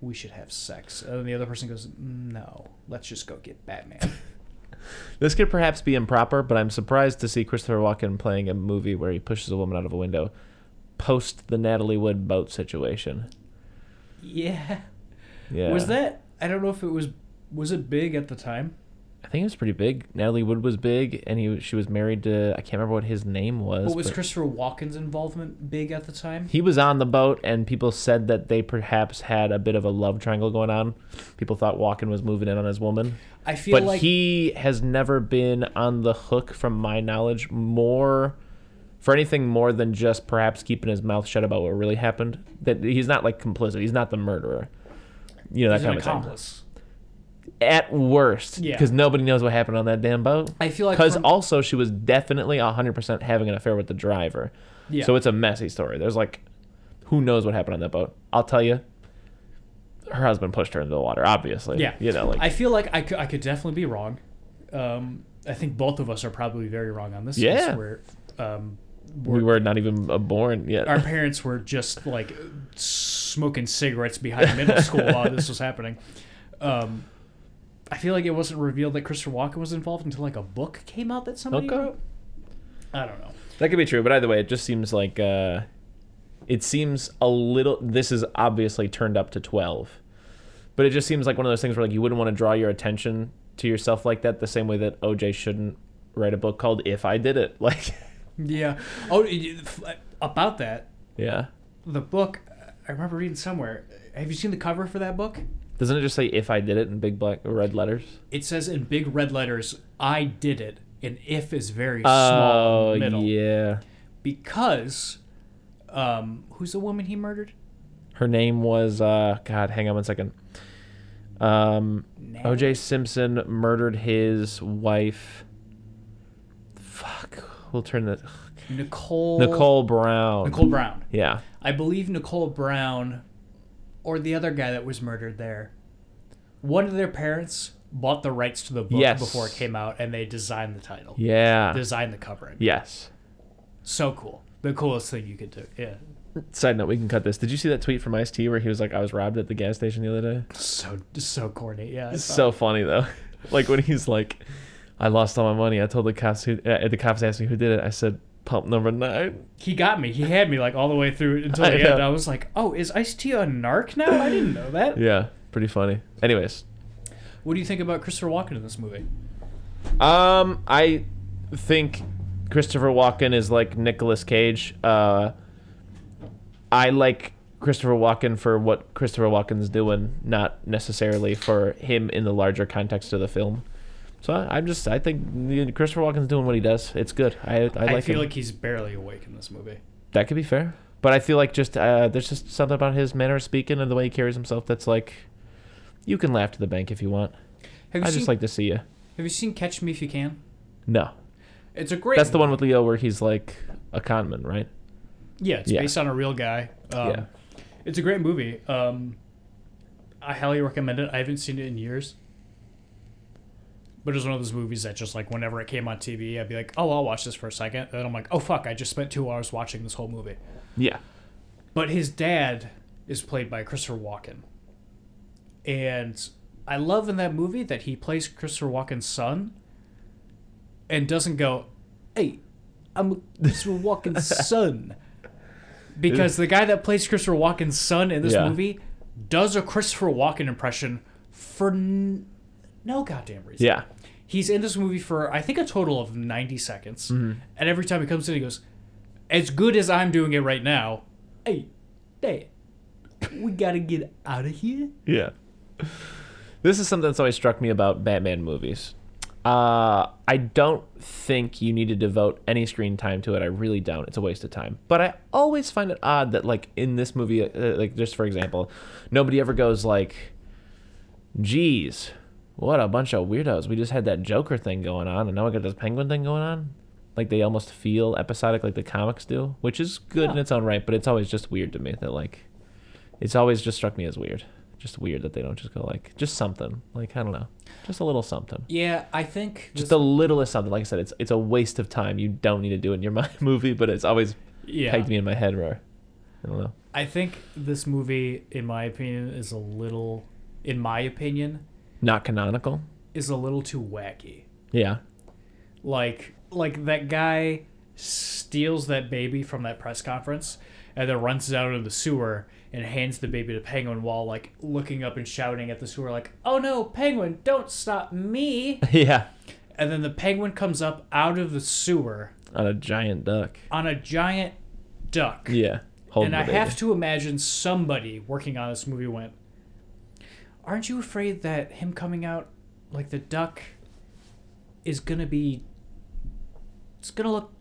We should have sex. And the other person goes, No, let's just go get Batman. (laughs) This could perhaps be improper, but I'm surprised to see Christopher Walken playing a movie where he pushes a woman out of a window post the Natalie Wood boat situation. yeah. Yeah. Was that? I don't know if it was. Was it big at the time? I think it was pretty big. Natalie Wood was big, and he she was married to I can't remember what his name was. But was but Christopher Walken's involvement big at the time? he was on the boat, and people said that they perhaps had a bit of a love triangle going on. People thought Walken was moving in on his woman, I feel but like he has never been on the hook, from my knowledge, more for anything more than just perhaps keeping his mouth shut about what really happened. That he's not like complicit. He's not the murderer. You know that he's an kind of thing. At worst, Yeah. because nobody knows what happened on that damn boat. I feel like Because from- also she was definitely 100% having an affair with the driver. Yeah. So it's a messy story. There's like, who knows what happened on that boat? I'll tell you. Her husband pushed her into the water, obviously. yeah, You know, like, I feel like I could, I could definitely be wrong. Um, I think both of us are probably very wrong on this. Yeah. where um, we were not even uh, born yet. our parents were just like smoking cigarettes behind middle school while this was happening. Um, I feel like it wasn't revealed that Christopher Walken was involved until like a book came out that somebody Okay. wrote. I don't know. that could be true, but either way, it just seems like uh, it seems a little. This is obviously turned up to 12. But it just seems like one of those things where like you wouldn't want to draw your attention to yourself like that the same way that OJ shouldn't write a book called If I Did It. (laughs) Like, Yeah. Oh, y- f- about that, yeah. the book. I remember reading somewhere. Have you seen the cover for that book? Doesn't it just say If I Did It in big black red letters? It says in big red letters, "I did it," and "if" is very small Oh, middle yeah. because. Um, who's the woman he murdered? Her name was uh God, hang on one second. Um OJ Simpson murdered his wife. Fuck. We'll turn the Nicole. Nicole Brown. Nicole Brown. Yeah. I believe Nicole Brown, or the other guy that was murdered there. One of their parents bought the rights to the book Yes. before it came out, and they designed the title, Yeah. designed the covering. Yes. So cool. The coolest thing you could do. Yeah. Side note, we can cut this. Did you see that tweet from Ice T where he was like, I was robbed at the gas station the other day? So so corny. Yeah. It's so funny though. (laughs) like when he's like, I lost all my money. I told the cops who uh, the cops asked me who did it. I said pump number nine. he got me. He had me like all the way through until I the know. end. I was like, "Oh, is Ice T a narc now? I didn't know that." (laughs) Yeah, pretty funny. Anyways, What do you think about Christopher Walken in this movie? Um, I think Christopher Walken is like Nicolas Cage. Uh, I like Christopher Walken for what Christopher Walken's doing, not necessarily for him in the larger context of the film. So I, I'm just, I think Christopher Walken's doing what he does. It's good. I, I I, like feel him. like he's barely awake in this movie. that could be fair, but I feel like just uh, there's just something about his manner of speaking and the way he carries himself that's like, you can laugh to the bank if you want. Have you I seen just like to see you. Have you seen Catch Me If You Can? No, It's a great. that's the one with Leo where he's like a conman, right? Yeah, it's Yeah. based on a real guy. Um, Yeah. It's a great movie. Um, I highly recommend it. I haven't seen it in years. But it was one of those movies that just like whenever it came on TV, I'd be like, "Oh, I'll watch this for a second. and then I'm like, "Oh fuck, I just spent two hours watching this whole movie." Yeah. But his dad is played by Christopher Walken, and I love in that movie that he plays Christopher Walken's son, and doesn't go, "Hey, I'm Christopher Walken's (laughs) son," because the guy that plays Christopher Walken's son in this Yeah. movie does a Christopher Walken impression for n- no goddamn reason. Yeah. He's in this movie for I think a total of 90 seconds. Mm-hmm. And every time he comes in he goes, "As good as I'm doing it right now, hey, Dad, we got to get out of here." Yeah. This is something that's always struck me about Batman movies. Uh, I don't think you need to devote any screen time to it. I really don't. It's a waste of time. But I always find it odd that, like, in this movie, uh, like, just for example, nobody ever goes, like, geez, what a bunch of weirdos. We just had that Joker thing going on, and now we got this Penguin thing going on. Like, they almost feel episodic like the comics do, which is good in its own right, but it's always just weird to me that, like, it's always just struck me as weird. Just weird that they don't just go, like, just something. Like, I don't know. Just a little something Yeah, I think just the littlest something. Like I said, it's it's a waste of time. You don't need to do it in your (laughs) movie, but it's always yeah. pegged me in my head where I don't know. I think this movie, in my opinion, is a little, in my opinion, Not canonical. is a little too wacky. Yeah. Like, like that guy steals that baby from that press conference and then runs it out into the sewer and hands the baby to Penguin while like looking up and shouting at the sewer like, "Oh no, Penguin, don't stop me!" (laughs) yeah. And then the Penguin comes up out of the sewer On a giant duck. on a giant duck. Yeah. And I baby. have to imagine somebody working on this movie went, Aren't you afraid that him coming out like the duck is going to be. It's going to look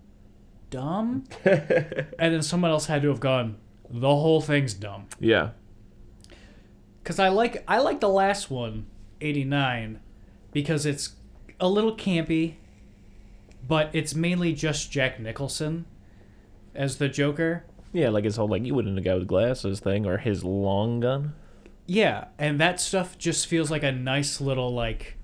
dumb? (laughs) and then someone else had to have gone, The whole thing's dumb. Yeah. Because I like, I like the last one, 89, because it's a little campy, but it's mainly just Jack Nicholson as the Joker. Yeah, like his whole like you wouldn't a guy with glasses thing or his long gun. Yeah, and that stuff just feels like a nice little like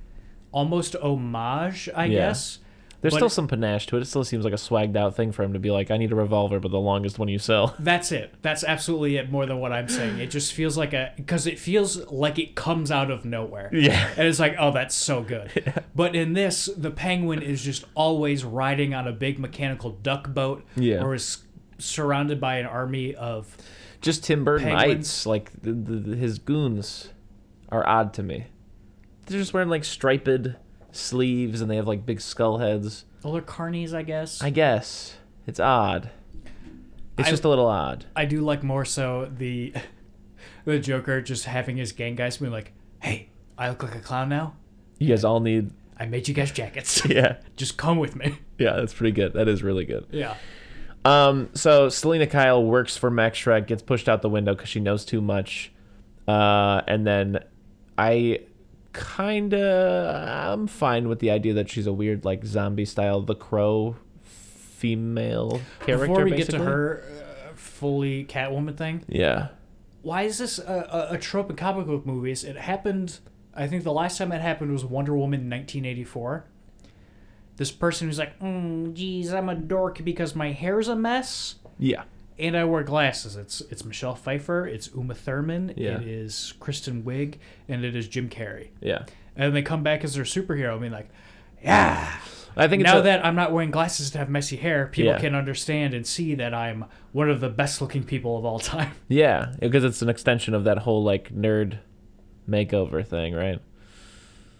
almost homage, I Yeah. guess. There's But- still some panache to it. It still seems like a swagged out thing for him to be like, I need a revolver, but the longest one you sell. (laughs) That's it. That's absolutely it more than what I'm saying. It just feels like a because it feels like it comes out of nowhere. Yeah. And it's like, oh, that's so good. (laughs) But in this, the penguin is just always riding on a big mechanical duck boat Yeah. or is surrounded by an army of Just Tim Burton ites, like the, the- his goons, are odd to me. They're just wearing like striped sleeves and they have like big skull heads. well, they're carnies, I guess. I guess it's odd. It's I- just a little odd. I do like more so the (laughs) the Joker just having his gang guys be like, "Hey, I look like a clown now. You guys all need. I made you guys jackets. (laughs) Yeah, just come with me." yeah, that's pretty good. That is really good. Yeah. Um, so Selina Kyle works for Max Shreck, gets pushed out the window because she knows too much, uh, and then I kind of I'm fine with the idea that she's a weird like zombie style The Crow female character. Before we basically. get to her uh, fully Catwoman thing, yeah, why is this a, a, a trope in comic book movies? It happened. I think the last time it happened was Wonder Woman 1984. This person who's like, mm, "Geez, I'm a dork because my hair's a mess." yeah, and I wear glasses. It's it's Michelle Pfeiffer, it's Uma Thurman, Yeah. it is Kristen Wiig, and it is Jim Carrey. yeah. And they come back as their superhero. I mean, like, yeah. I think it's Now a- that I'm not wearing glasses to have messy hair, people Yeah. can understand and see that I'm one of the best looking people of all time. yeah because it's an extension of that whole like nerd makeover thing, right?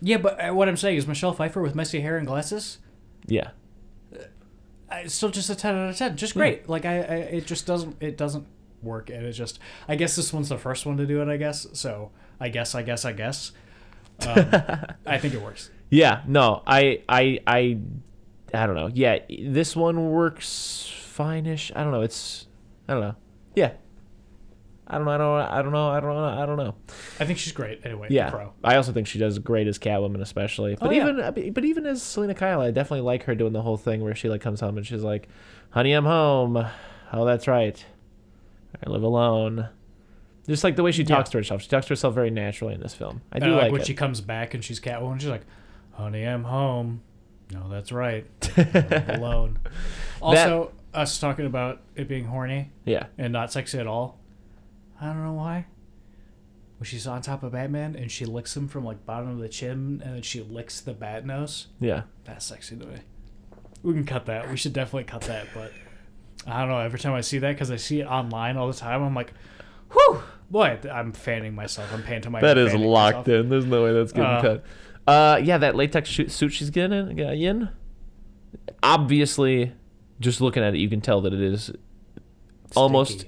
Yeah, but uh, what I'm saying is Michelle Pfeiffer with messy hair and glasses. Yeah, uh, still just a ten out of ten, just great. Like I, I, it just doesn't, it doesn't work, and it's just. I guess this one's the first one to do it. I guess so. I guess, I guess, I guess. Um, (laughs) I think it works. Yeah, no, I, I, I, I don't know. Yeah, this one works fine-ish. I don't know. It's, I don't know. Yeah, I don't know. I don't. I don't know. I don't know. I don't know. I think she's great. Anyway, Yeah, Pro. I also think she does great as Catwoman, especially. But Oh, yeah. even, but even as Selina Kyle, I definitely like her doing the whole thing where she like comes home and she's like, "Honey, I'm home. Oh, that's right. I live alone." Just like the way she talks to herself. She talks to herself very naturally in this film. I do I like, like when it. she comes back and she's Catwoman. She's like, "Honey, I'm home." No, that's right. (laughs) Alone. Also, us talking about it being horny yeah. and not sexy at all. I don't know why. When she's on top of Batman and she licks him from like bottom of the chin and then she licks the bat nose. Yeah. That's sexy to me. We can cut that. We should definitely cut that. But I don't know. Every time I see that, because I see it online all the time, I'm like, whew, boy, I'm fanning myself. I'm pantomiming. That is locked myself. in. There's no way that's getting Uh, cut. Uh, yeah, that latex suit she's getting uh, in. Obviously, just looking at it, you can tell that it is almost.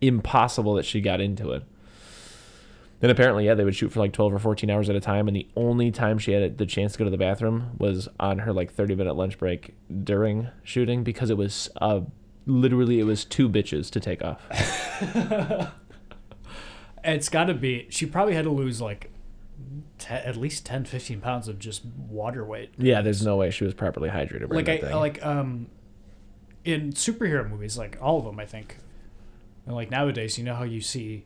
Impossible that she got into it. Then apparently, yeah, they would shoot for like 12 or 14 hours at a time, and the only time she had the chance to go to the bathroom was on her like 30 minute lunch break during shooting because it was uh, literally it was two bitches to take off. (laughs) It's got to be. She probably had to lose like at least 10, 15 pounds of just water weight. Yeah, there's no way she was properly hydrated. Like I thing. like um, in superhero movies, like all of them, I think. And like nowadays, you know how you see,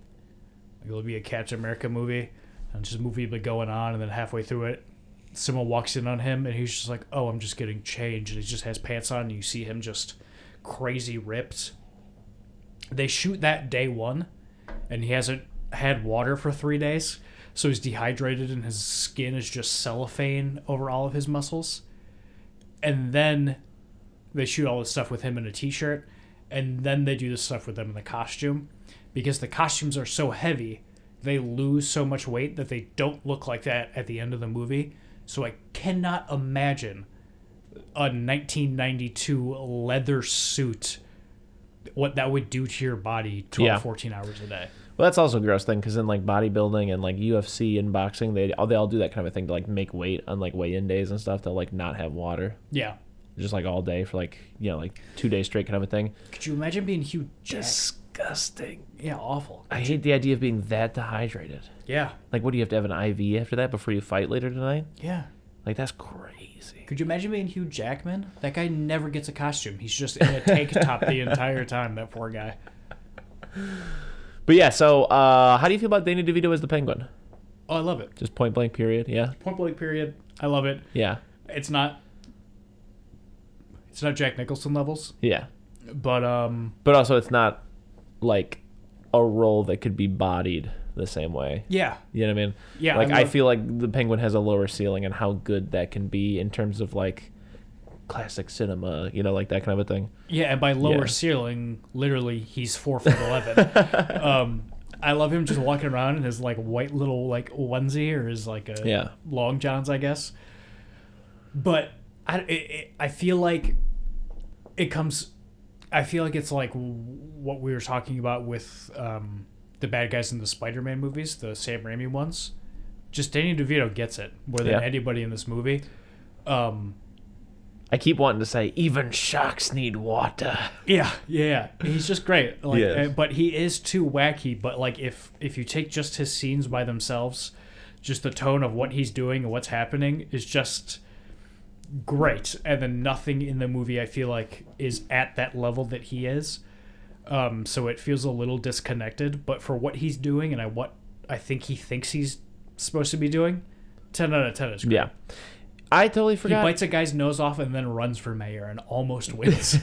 like, it'll be a Captain America movie, and just a movie be going on, and then halfway through it, someone walks in on him, and he's just like, "Oh, I'm just getting changed," and he just has pants on, and you see him just crazy ripped. They shoot that day one, and he hasn't had water for three days, so he's dehydrated, and his skin is just cellophane over all of his muscles. And then they shoot all this stuff with him in a t-shirt, and then they do this stuff with them in the costume, because the costumes are so heavy, they lose so much weight that they don't look like that at the end of the movie. So I cannot imagine a 1992 leather suit what that would do to your body 12 Yeah. 14 hours a day Well, that's also a gross thing because in like bodybuilding and like UFC and boxing, they all they all do that kind of a thing to like make weight on like weigh-in days and stuff. They'll like not have water yeah just like all day for like you know like two days straight kind of a thing. could you imagine being Hugh Jack? Disgusting. yeah awful I hate the idea of being that dehydrated. yeah Like, what do you have to have an IV after that before you fight later tonight? yeah Like, that's crazy. could you imagine being Hugh Jackman that guy never gets a costume he's just in a tank top the entire time that poor guy But yeah, so uh, how do you feel about Danny DeVito as the Penguin? oh I love it Just point blank, period. Yeah, point blank period I love it yeah, it's not it's not Jack Nicholson levels yeah. but um But also, it's not like a role that could be bodied the same way. yeah You know what I mean? Yeah, Like I I, feel like the Penguin has a lower ceiling and how good that can be in terms of like classic cinema. You know, like that kind of a thing. Yeah, and by lower Yeah. ceiling, literally, he's four foot eleven. (laughs) um, I love him just walking around in his like white little like onesie or his like a Yeah. long johns, I guess. But I it, it, I feel like it comes. I feel like it's like what we were talking about with um, the bad guys in the Spider-Man movies, the Sam Raimi ones. Just Danny DeVito gets it more than Yeah. anybody in this movie. Um, I keep wanting to say even sharks need water. Yeah, yeah, he's just great. (laughs) Like, Yes. uh, but he is too wacky. But like, if if you take just his scenes by themselves, just the tone of what he's doing and what's happening is just great. And then nothing in the movie I feel like is at that level that he is. Um, so it feels a little disconnected. But for what he's doing and I what I think he thinks he's supposed to be doing, ten out of ten is great. Yeah. I totally forgot. He bites a guy's nose off and then runs for mayor and almost (laughs) wins.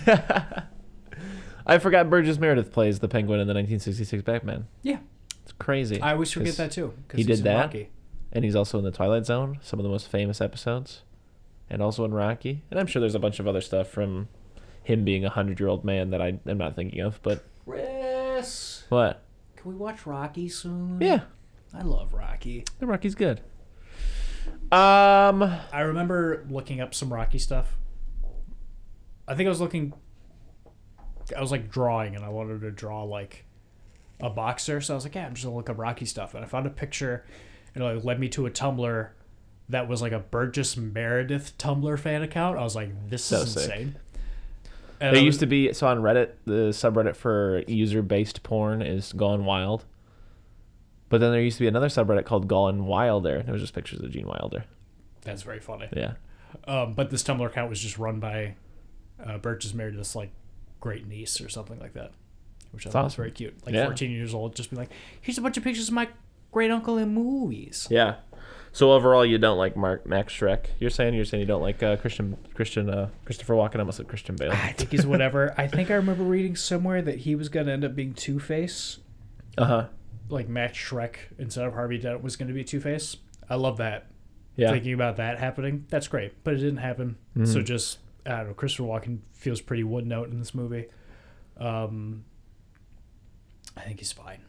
I forgot Burgess Meredith plays the Penguin in the 1966 Batman. yeah, It's crazy. I always forget that too. he did that? Rocky. And he's also in the Twilight Zone, some of the most famous episodes, and also in Rocky. And I'm sure there's a bunch of other stuff from him being a hundred year old man that I am not thinking of. But Chris, what? can we watch Rocky soon? Yeah, I love Rocky. the Rocky's good. Um, I remember looking up some Rocky stuff. I think I was looking. I was like drawing, and I wanted to draw like a boxer, so I was like, "Yeah, I'm just gonna look up Rocky stuff." And I found a picture, and it like, led me to a Tumblr that was like a Burgess Meredith Tumblr fan account. I was like, "This So is sick. insane." And there I used to be so on Reddit, the subreddit for user based porn is Gone Wild. But then there used to be another subreddit called Gone Wilder. and It was just pictures of Gene Wilder. That's very funny. Yeah. Um, but this Tumblr account was just run by uh, Burgess Meredith's like great niece or something like that, which I That's thought was very cute. Like Yeah. 14 years old, just be like, here's a bunch of pictures of my great uncle in movies. Yeah. So overall, you don't like Mark Max Shreck. You're saying you're saying you don't like uh, Christian Christian uh, Christopher Walken. I almost said Christian Bale. I think he's whatever. I think I remember reading somewhere that he was going to end up being Two Face, Uh huh. like Max Shreck instead of Harvey Dent was going to be Two Face. I love that. Yeah. Thinking about that happening, that's great, but it didn't happen. So just I don't know. Christopher Walken feels pretty one note in this movie. Um, I think he's fine.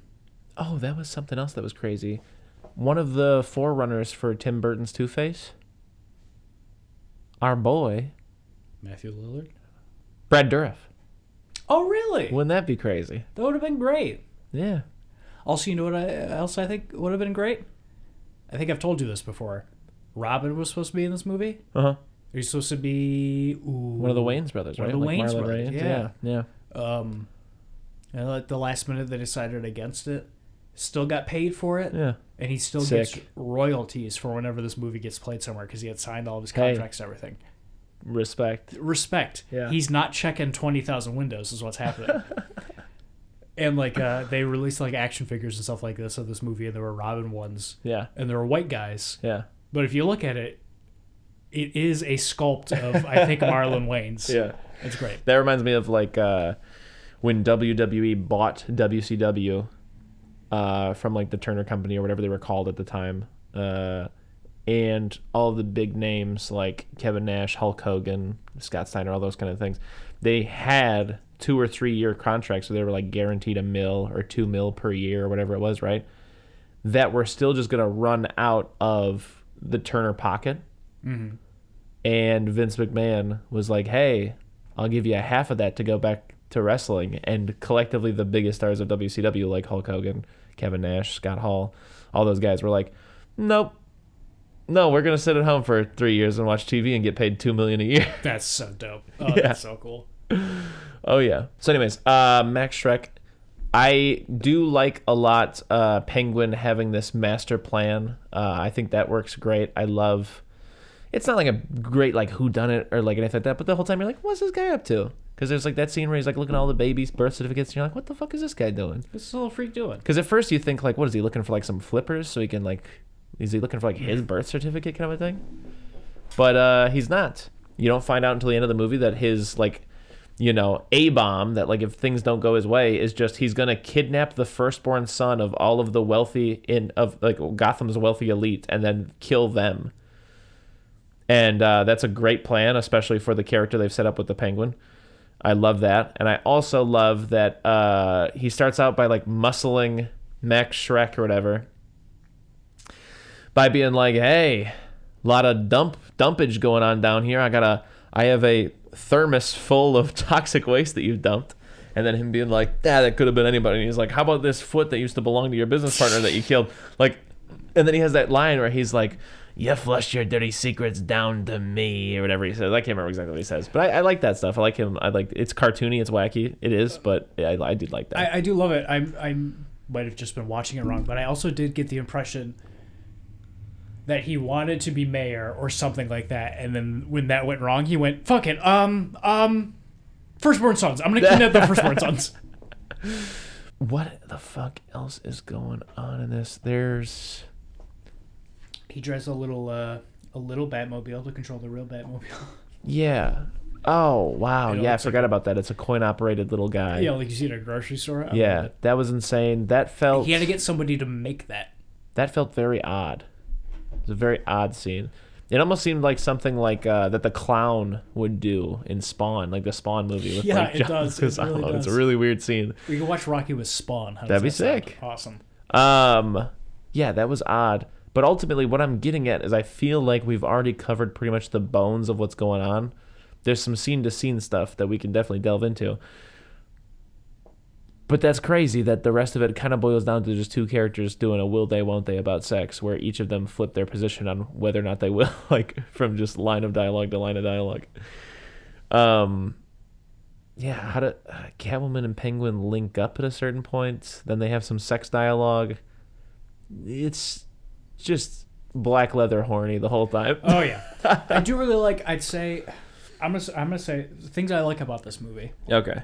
Oh, that was something else that was crazy. One of the forerunners for Tim Burton's Two Face, our boy Matthew Lillard. Brad Dourif. Oh, really? Wouldn't that be crazy? That would have been great. Yeah. Also, you know what I, else I think would have been great? I think I've told you this before. Robin was supposed to be in this movie. Uh huh. He's supposed to be ooh, One of the Wayans brothers, One right? of the Like Marlon brothers, yeah. yeah, yeah. Um, and at the last minute they decided against it. Still got paid for it, Yeah. And he still Sick. gets royalties for whenever this movie gets played somewhere because he had signed all of his Hey. contracts and everything. Respect. Respect. Yeah. He's not checking twenty thousand windows. Is what's happening. (laughs) and like uh, they released like action figures and stuff like this of this movie, and there were Robin ones, Yeah. and there were white guys. Yeah. But if you look at it, it is a sculpt of I think (laughs) Marlon Wayans. Yeah. it's great. That reminds me of like uh, when WWE bought WCW uh, from like the Turner Company or whatever they were called at the time, uh, and all the big names like Kevin Nash, Hulk Hogan, Scott Steiner, all those kind of things. They had two or three year contracts, so they were like guaranteed a mil or two mil per year or whatever it was, right? That were still just gonna run out of the Turner pocket. And Vince McMahon was like, "Hey, I'll give you a half of that to go back to wrestling." And collectively, the biggest stars of WCW, like Hulk Hogan, Kevin Nash, Scott Hall, all those guys were like, "Nope, no, we're gonna sit at home for three years and watch TV and get paid two million a year." (laughs) That's so dope. Oh, (laughs) Yeah. that's so cool. Oh yeah. So, anyways, uh, Max Shreck, I do like a lot. Uh, Penguin having this master plan. Uh, I think that works great. I love. It's not like a great like who done it or like anything like that, but the whole time you're like, what's this guy up to? Because there's like that scene where he's like looking at all the babies' birth certificates, and you're like, what the fuck is this guy doing? What's this little freak doing? Because at first you think like, what is he looking for like some flippers so he can like, is he looking for like his birth certificate kind of a thing? But uh, he's not. You don't find out until the end of the movie that his like, you know, a bomb that like if things don't go his way is just he's gonna kidnap the firstborn son of all of the wealthy in of like Gotham's wealthy elite and then kill them. And uh, that's a great plan, especially for the character they've set up with the Penguin. I love that, and I also love that uh, he starts out by like muscling Max Shreck or whatever by being like, "Hey, a lot of dump dumpage going on down here. I got a, I have a thermos full of (laughs) toxic waste that you've dumped." And then him being like, "Yeah, that could have been anybody." And he's like, "How about this foot that used to belong to your business partner that you killed?" Like, and then he has that line where he's like, "You flushed your dirty secrets down to me," or whatever he says. I can't remember exactly what he says, but I, I like that stuff. I like him. I like it's cartoony, it's wacky, it is, but I, I did like that. I, I do love it. I I might have just been watching it wrong, but I also did get the impression that he wanted to be mayor or something like that, and then when that went wrong, he went, "Fuck it, um, um, firstborn sons. I'm gonna kidnap the firstborn sons." (laughs) what the fuck else is going on in this? There's He drives a little uh a little Batmobile to control the real Batmobile. (laughs) yeah. Oh wow, It yeah, I looks like forgot about that. It's a coin operated little guy. yeah, like you see at a grocery store. I Yeah, that was insane. That felt he had to get somebody to make that. that felt very odd. It was a very odd scene. It almost seemed like something like uh, that the clown would do in Spawn, like the Spawn movie. With Yeah, like it John does. It really (laughs) It's a really weird scene. We can watch Rocky with Spawn. Does That'd be that sound? sick. Awesome. Um, yeah, that was odd. But ultimately, what I'm getting at is I feel like we've already covered pretty much the bones of what's going on. There's some scene to scene stuff that we can definitely delve into. But that's crazy that the rest of it kind of boils down to just two characters doing a will they, won't they about sex, where each of them flip their position on whether or not they will, (laughs) like from just line of dialogue to line of dialogue. Um, yeah, how do uh, Catwoman and Penguin link up at a certain point? Then they have some sex dialogue. It's just black leather horny the whole time. Oh yeah, (laughs) I do really like. I'd say, I'm gonna. I'm gonna say things I like about this movie. Okay.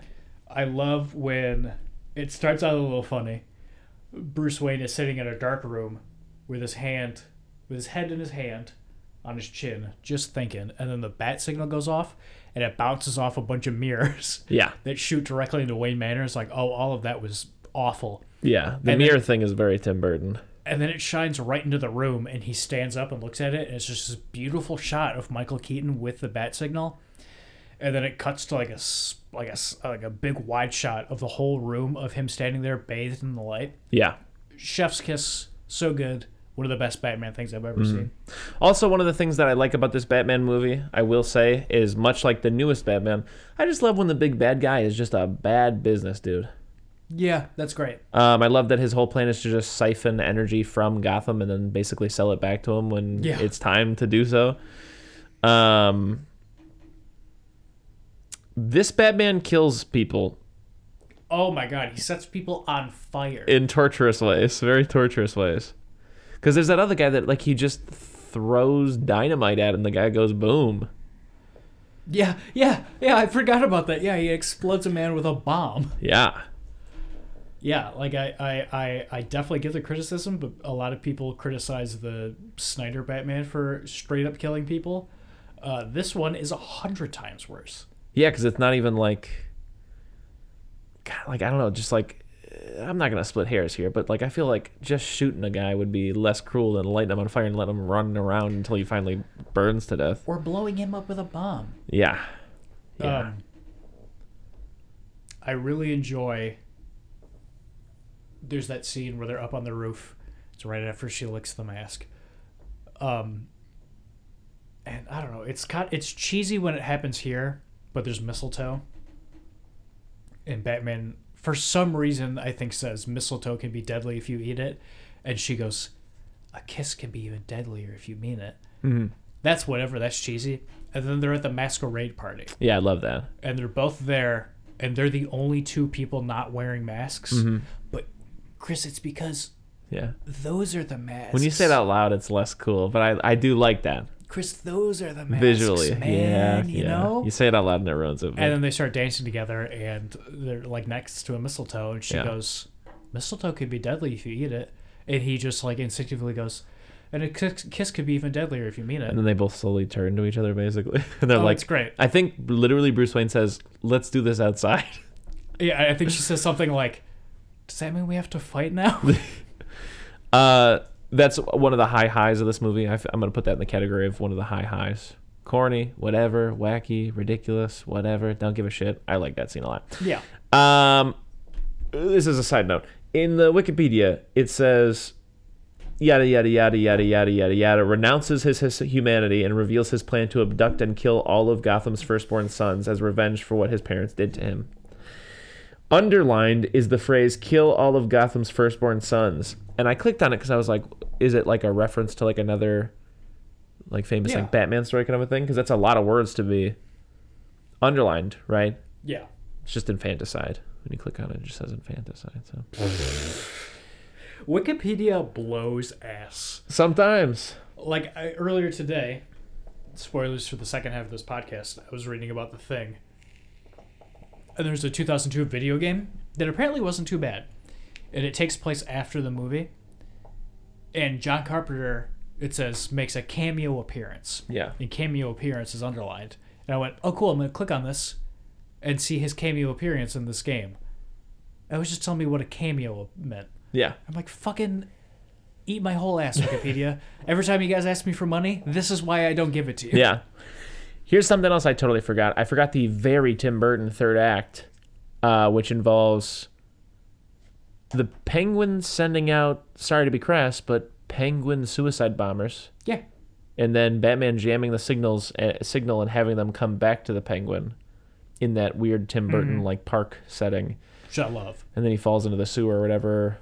I love when it starts out a little funny. Bruce Wayne is sitting in a dark room with his hand, with his head in his hand, on his chin, just thinking, and then the bat signal goes off, and it bounces off a bunch of mirrors (laughs) Yeah. that shoot directly into Wayne Manor. It's like, oh, all of that was awful. Yeah. The And mirror then- thing is very Tim Burton. And then it shines right into the room and he stands up and looks at it and it's just this beautiful shot of michael keaton with the bat signal. And then it cuts to like a like a like a big wide shot of the whole room of him standing there bathed in the light. Yeah. chef's kiss so good. One of the best batman things i've ever mm-hmm. seen. Also, one of the things that I like about this Batman movie, I will say, is much like the newest Batman, I just love when the big bad guy is just a bad business dude. Yeah, that's great. Um, I love that his whole plan is to just siphon energy from Gotham and then basically sell it back to him when Yeah. it's time to do so. Um, this Batman kills people Oh my god, he sets people on fire. in torturous ways, very torturous ways. Because there's that other guy that like he just throws dynamite at him, the guy goes boom. yeah, yeah, yeah. I forgot about that. Yeah, he explodes a man with a bomb. Yeah, Yeah, like I, I, I, I definitely get the criticism, but a lot of people criticize the Snyder Batman for straight up killing people. Uh, this one is a hundred times worse. yeah, because it's not even like, God, like I don't know, just like uh, I'm not gonna split hairs here, but like I feel like just shooting a guy would be less cruel than lighting him on fire and letting him run around until he finally burns to death. Or blowing him up with a bomb. Yeah, yeah, Um, I really enjoy. There's that scene where they're up on the roof. It's right after she licks the mask. Um, and I don't know. It's got it's cheesy when it happens here, but there's mistletoe. And Batman, for some reason, I think says mistletoe can be deadly if you eat it, and she goes, "A kiss can be even deadlier if you mean it." Mhm. That's whatever. That's cheesy. And then they're at the masquerade party yeah. I love that. and they're both there and they're the only two people not wearing masks Mm-hmm. but chris it's because Yeah. those are the masks When you say it out loud, it's less cool, but I I do like that chris those are the masks visually. man yeah, you yeah. know You say it out loud and it ruins it. and then they start dancing together and they're like next to a mistletoe and she Yeah. goes mistletoe could be deadly if you eat it and he just like instinctively goes and a kiss, kiss could be even deadlier if you mean it and then they both slowly turn to each other basically and (laughs) they're oh, like it's great i think literally bruce wayne says let's do this outside yeah i think she says something like does that mean we have to fight now? (laughs) Uh that's one of the high highs of this movie. I f- i'm gonna put that in the category of one of the high highs. Corny whatever wacky ridiculous whatever don't give a shit. I like that scene a lot. Yeah. Um, this is a side note. In the Wikipedia, it says yada yada yada yada yada yada yada renounces his, his humanity and reveals his plan to abduct and kill all of Gotham's firstborn sons as revenge for what his parents did to him. Underlined is the phrase "kill all of Gotham's firstborn sons," and I clicked on it because I was like, "Is it like a reference to like another, like famous Yeah. like Batman story kind of a thing?" Because that's a lot of words to be underlined, right? yeah It's just infanticide. When you click on it, it just says infanticide. So (laughs) wikipedia blows ass sometimes, like I, earlier today spoilers for the second half of this podcast i was reading about the thing and there's a 2002 video game that apparently wasn't too bad. And it takes place after the movie. And john carpenter it says makes a cameo appearance. Yeah, and cameo appearance is underlined. And i went oh cool i'm gonna click on this and see his cameo appearance in this game. I was just telling me what a cameo meant. Yeah, I'm like, fucking eat my whole ass, Wikipedia. (laughs) Every time you guys ask me for money, this is why I don't give it to you. yeah. Here's something else I totally forgot. I forgot the very Tim Burton third act, uh, which involves the Penguin sending out. Sorry to be crass, but Penguin suicide bombers, Yeah. and then Batman jamming the signals uh, signal and having them come back to the Penguin in that weird Tim Burton like park setting. Which I love. and then he falls into the sewer or whatever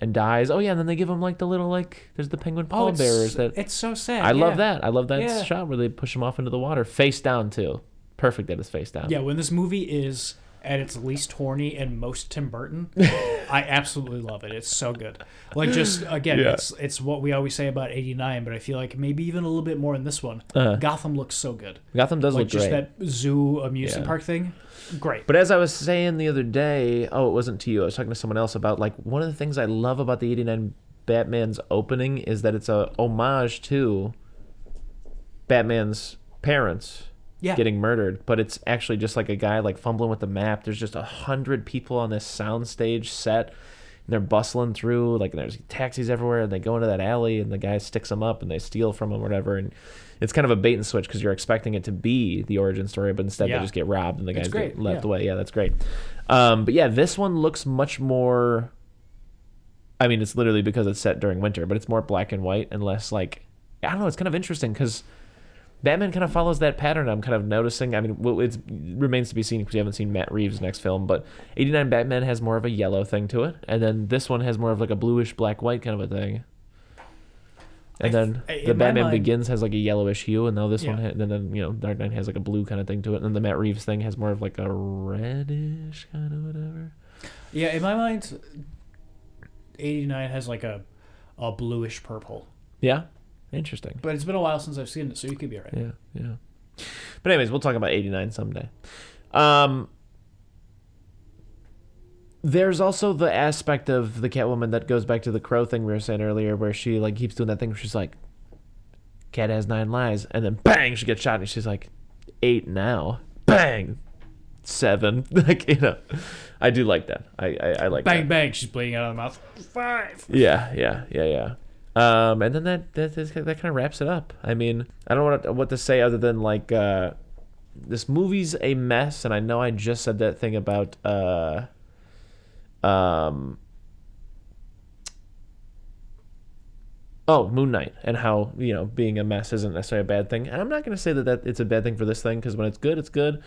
and dies. Oh yeah, and then they give him like the little like there's the penguin Oh, pallbearers that it's so sad. I love that. I love that Yeah. shot where they push him off into the water, face down too. Perfect that it's face down. Yeah, when this movie is at its least horny and most Tim Burton, (laughs) I absolutely love it. It's so good. Like just again, Yeah. it's it's what we always say about '89, but I feel like maybe even a little bit more in this one. Uh-huh. Gotham looks so good. Gotham does Like look just great. that zoo amusement Yeah. park thing, great. But as I was saying the other day, oh, it wasn't to you. I was talking to someone else about like one of the things I love about the '89 Batman's opening is that it's a homage to Batman's parents Yeah. getting murdered, but it's actually just like a guy like fumbling with the map. There's just a hundred people on this soundstage set, and they're bustling through. Like there's taxis everywhere, and they go into that alley, and the guy sticks them up, and they steal from him, whatever. And it's kind of a bait and switch because you're expecting it to be the origin story, but instead Yeah. they just get robbed, and the guys get left yeah. away. Yeah, that's great. Um, but yeah, this one looks much more. I mean, it's literally because it's set during winter, but it's more black and white and less like I don't know. It's kind of interesting because Batman kind of follows that pattern. I'm kind of noticing. I mean, well, it remains to be seen because we haven't seen Matt Reeves' next film. But 89 Batman has more of a yellow thing to it, and then this one has more of like a bluish black white kind of a thing. And then I- the Batman mind- Begins has like a yellowish hue, and now this one, Yeah. ha- and then you know Dark Knight has like a blue kind of thing to it, and then the Matt Reeves thing has more of like a reddish kind of whatever. Yeah, in my mind, 89 has like a, a bluish purple. Yeah, interesting. But it's been a while since I've seen it, so you could be right. Yeah, yeah. But anyways, we'll talk about 89 someday. Um there's also the aspect of the Catwoman that goes back to the crow thing we were saying earlier where she like keeps doing that thing where she's like cat has nine lives and then bang she gets shot and she's like eight now. Bang. Seven. (laughs) like, you know. I do like that. I I, I like Bang, that. bang, she's bleeding out of the mouth. Five. Yeah, yeah, yeah, yeah. Um, and then that that that, kind of wraps it up. I mean, I don't know what to say other than like uh, this movie's a mess, and I know I just said that thing about uh, um. Oh, Moon Knight, and how you know being a mess isn't necessarily a bad thing. And I'm not going to say that, that it's a bad thing for this thing because when it's good, it's good.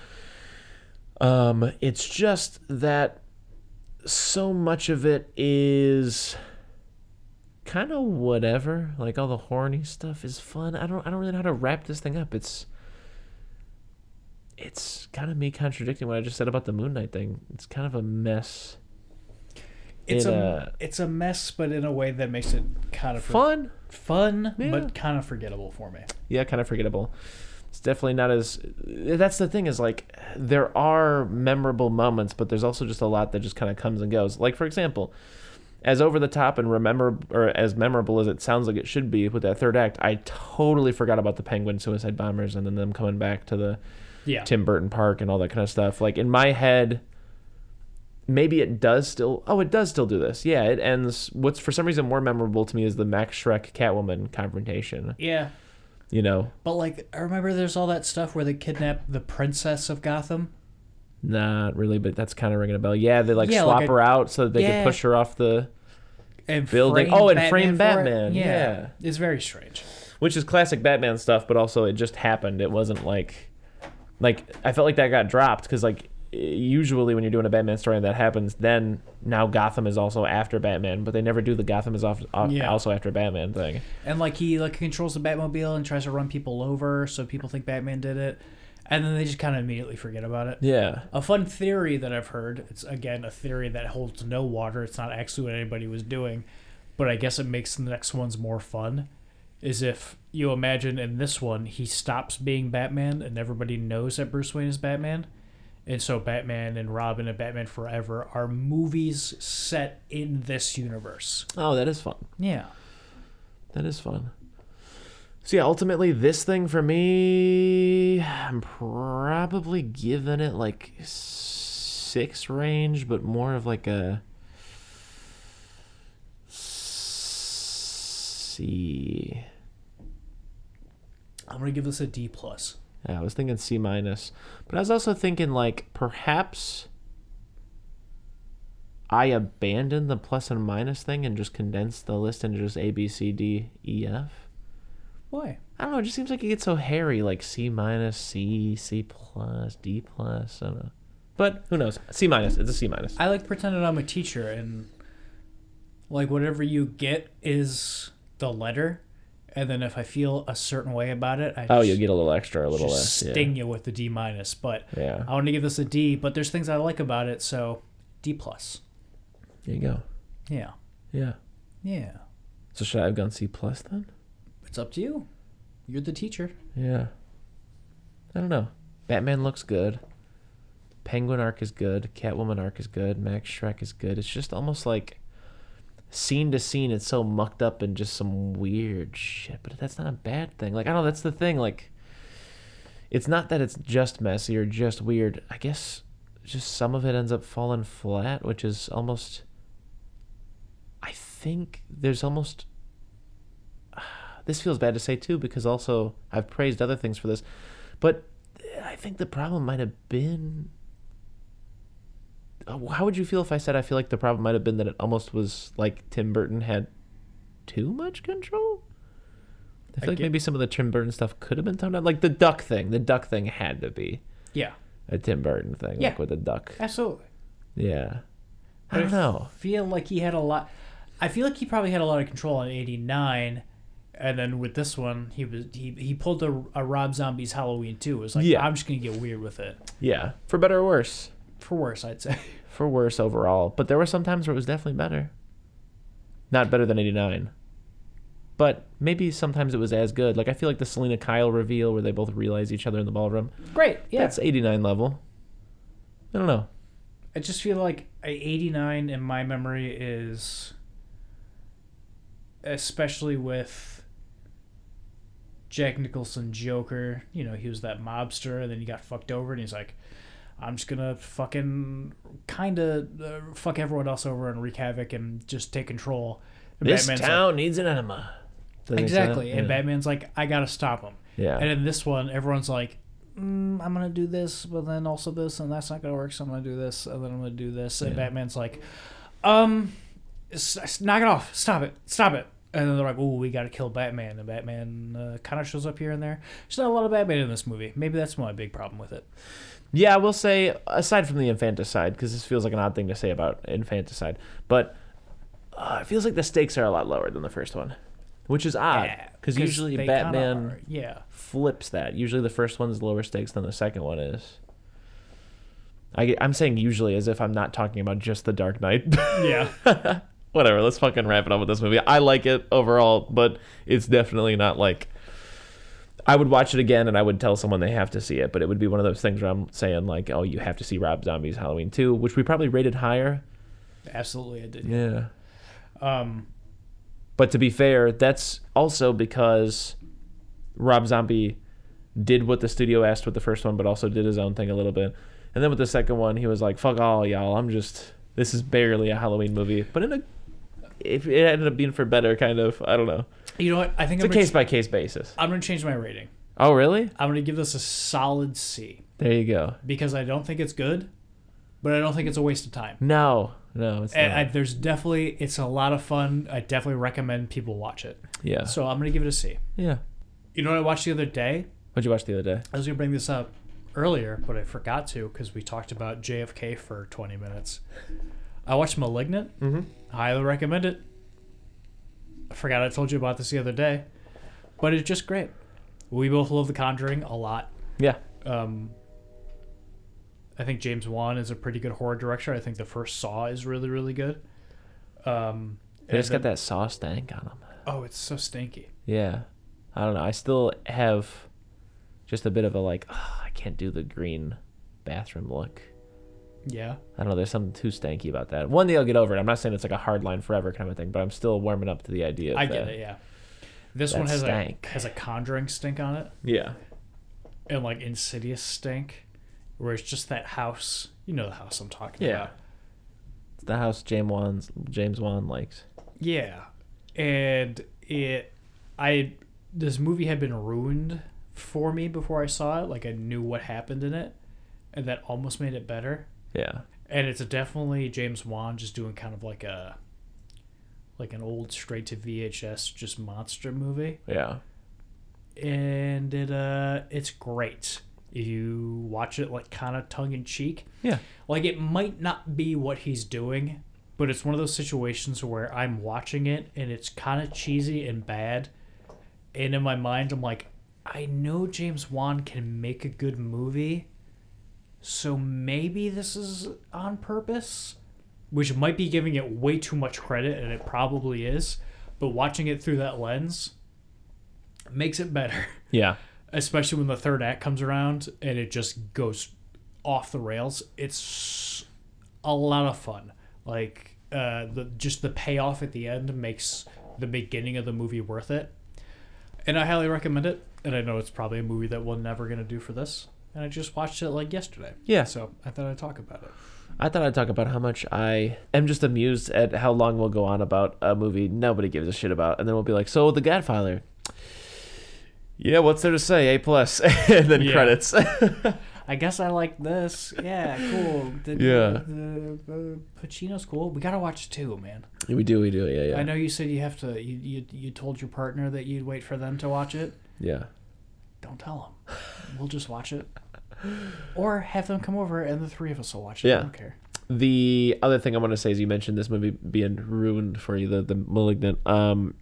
Um, it's just that so much of it is kind of whatever. Like all the horny stuff is fun. I don't I don't really know how to wrap this thing up. It's it's kind of me contradicting what I just said about the Moon Knight thing. It's kind of a mess. It's It, a uh, it's a mess, but in a way that makes it kind of for- Fun. fun, Yeah. but kind of forgettable for me. Yeah, kind of forgettable. It's definitely not as. That's the thing is like there are memorable moments, but there's also just a lot that just kind of comes and goes. Like for example, as over the top and remember or as memorable as it sounds like it should be with that third act, I totally forgot about the Penguin suicide bombers and then them coming back to the Yeah. Tim Burton Park and all that kind of stuff. Like in my head, maybe it does still. Oh, it does still do this. Yeah, it ends. What's for some reason more memorable to me is the Max Shreck Catwoman confrontation. Yeah. You know, But like I remember there's all that stuff where they kidnap the princess of Gotham. Not really, but that's kind of ringing a bell. Yeah, they like Yeah, swap like a- her out so that they Yeah. can push her off the And Building- frame oh, and frame for it. Batman, yeah. It's very strange. which is classic Batman stuff, but also it just happened. It wasn't like like I felt like that got dropped because like usually when you're doing a Batman story and that happens, then now Gotham is also after Batman, but they never do the Gotham is off, off- Yeah. also after Batman thing. And like he like controls the Batmobile and tries to run people over so people think Batman did it. And then they just kind of immediately forget about it. Yeah, A fun theory that I've heard, it's again a theory that holds no water. It's not actually what anybody was doing, but I guess it makes the next ones more fun. Is if you imagine in this one, he stops being Batman and everybody knows that Bruce Wayne is Batman. And so Batman and Robin and Batman Forever are movies set in this universe. oh that is fun. Yeah. That is fun. So yeah, ultimately this thing for me, I'm probably giving it like six range, but more of like a C. I'm gonna give this a D plus. Yeah, I was thinking C minus, but I was also thinking like perhaps I abandoned the plus and minus thing and just condensed the list into just A B C D E F. Why? I don't know. It just seems like it gets so hairy, like C minus, C, C plus, D plus. I don't know. But who knows? C minus. It's a C minus. I like pretending I'm a teacher and like whatever you get is the letter, and then if I feel a certain way about it, I Oh, just, you'll get a little extra, a little less. sting you with the D minus. But yeah. I want to give this a D. But there's things I like about it, so D plus. There you go. Yeah, Yeah. yeah. So should I have gone C plus then? It's up to you. You're the teacher. Yeah. I don't know. Batman looks good. Penguin arc is good. Catwoman arc is good. Max Shreck is good. It's just almost like scene to scene, it's so mucked up and just some weird shit. But that's not a bad thing. Like I don't know. That's the thing. Like it's not that it's just messy or just weird. I guess just some of it ends up falling flat, which is almost. I think there's almost this feels bad to say too because also I've praised other things for this, but I think the problem might have been. Uh, How would you feel if I said I feel like the problem might have been that it almost was like Tim Burton had too much control? I feel like get- maybe some of the Tim Burton stuff could have been toned down. Like the duck thing. The duck thing had to be Yeah, a Tim Burton thing. Yeah. Like with the duck. absolutely. Yeah. I don't know. feel like he had a lot. I feel like he probably had a lot of control on '89, and then with this one, he was he, he pulled a, a Rob Zombie's Halloween too. It was like Yeah. I'm just gonna get weird with it. Yeah. For better or worse. For worse, I'd say. (laughs) For worse overall. But there were some times where it was definitely better. Not better than 89. But maybe sometimes it was as good. Like I feel like the Selina Kyle reveal where they both realize each other in the ballroom. Great. Yeah. That's 89 level. I don't know. I just feel like a 89 in my memory is especially with Jack Nicholson Joker, you know, he was that mobster and then he got fucked over and he's like I'm just gonna fucking kind of uh, fuck everyone else over and wreak havoc and just take control. And This Batman's like- town needs an enema. Doesn't he say exactly, and Yeah. Batman's like, I gotta stop him. Yeah. And in this one, everyone's like, mm, I'm gonna do this, but then also this, and that's not gonna work. So I'm gonna do this, and then I'm gonna do this. And Yeah. Batman's like, um, s- s- knock it off, stop it, stop it. And then they're like, "Oh, we gotta kill Batman." And Batman uh, kind of shows up here and there. There's not a lot of Batman in this movie. Maybe that's my big problem with it. Yeah, I will say, aside from the infanticide, because this feels like an odd thing to say about infanticide, but uh, it feels like the stakes are a lot lower than the first one, which is odd. Yeah, Because usually they kinda Batman yeah, flips that. Usually the first one's lower stakes than the second one is. I, I'm saying usually as if I'm not talking about just the Dark Knight. yeah. (laughs) Whatever, let's fucking wrap it up with this movie. I like it overall, but it's definitely not like. I would watch it again and I would tell someone they have to see it, but it would be one of those things where I'm saying, like, oh, you have to see Rob Zombie's Halloween 2, which we probably rated higher. Absolutely, I did. Yeah. Um, But to be fair, that's also because Rob Zombie did what the studio asked with the first one, but also did his own thing a little bit. And then with the second one, he was like, "Fuck all y'all. I'm just this is barely a Halloween movie." But in a if it ended up being for better, kind of, I don't know. you know what? I think It's a I'm gonna, case by case basis. I'm gonna change my rating. Oh, really? I'm gonna give this a solid C There you go. because I don't think it's good, but I don't think it's a waste of time. No, no, it's And not. I, there's definitely it's a lot of fun. I definitely recommend people watch it. yeah, So I'm gonna give it a C. yeah. You know what I watched the other day? What'd you watch the other day? I was gonna bring this up earlier, but I forgot to because we talked about JFK for 20 minutes. I watched *Malignant*. Mm-hmm. Highly recommend it. I forgot I told you about this the other day, but it's just great. We both love The Conjuring a lot. Yeah, Um, I think James Wan is a pretty good horror director. I think the first Saw is really, really good. Um, they just and got that Saw stank on them. Oh, it's so stinky. Yeah. I don't know. I still have just a bit of a like, "Ugh, I can't do the green bathroom look. Yeah. I don't know. There's something too stanky about that. One day I'll get over it. I'm not saying it's like a hard line forever kind of thing, but I'm still warming up to the idea. Of I get the- it. Yeah. This that one has stank. a has a Conjuring stink on it, Yeah. and like Insidious stink, where it's just that house. You know the house I'm talking Yeah. about. It's the house James Wan's James Wan likes. Yeah, and it, I, this movie had been ruined for me before I saw it. Like I knew what happened in it, and that almost made it better. Yeah. And it's definitely James Wan just doing kind of like a, like an old straight to VHS just monster movie, Yeah. and it uh, it's great. You watch it like kind of tongue in cheek. Yeah. like it might not be what he's doing but it's one of those situations where i'm watching it and it's kind of cheesy and bad and in my mind i'm like i know james wan can make a good movie so maybe this is on purpose which might be giving it way too much credit and it probably is but watching it through that lens makes it better (laughs) Yeah. especially when the third act comes around and it just goes off the rails. It's a lot of fun. Like uh, the just the payoff at the end makes the beginning of the movie worth it, and I highly recommend it. And I know it's probably a movie that we're never gonna do for this. And I just watched it like yesterday. Yeah. So I thought I'd talk about it. I thought I'd talk about how much I am just amused at how long we'll go on about a movie nobody gives a shit about, and then we'll be like, "So, The Godfather." Yeah, what's there to say? A plus, (laughs) and then credits. (laughs) I guess I like this. Yeah, cool. The, Yeah. The, the Pacino's cool. We gotta watch two, man. We do, we do, yeah, yeah. I know you said you have to. You, you you told your partner that you'd wait for them to watch it. Yeah. Don't tell them. We'll just watch it, or have them come over and the three of us will watch it. Yeah. I don't care. The other thing I want to say is you mentioned this movie being ruined for you, the the Malignant. Um,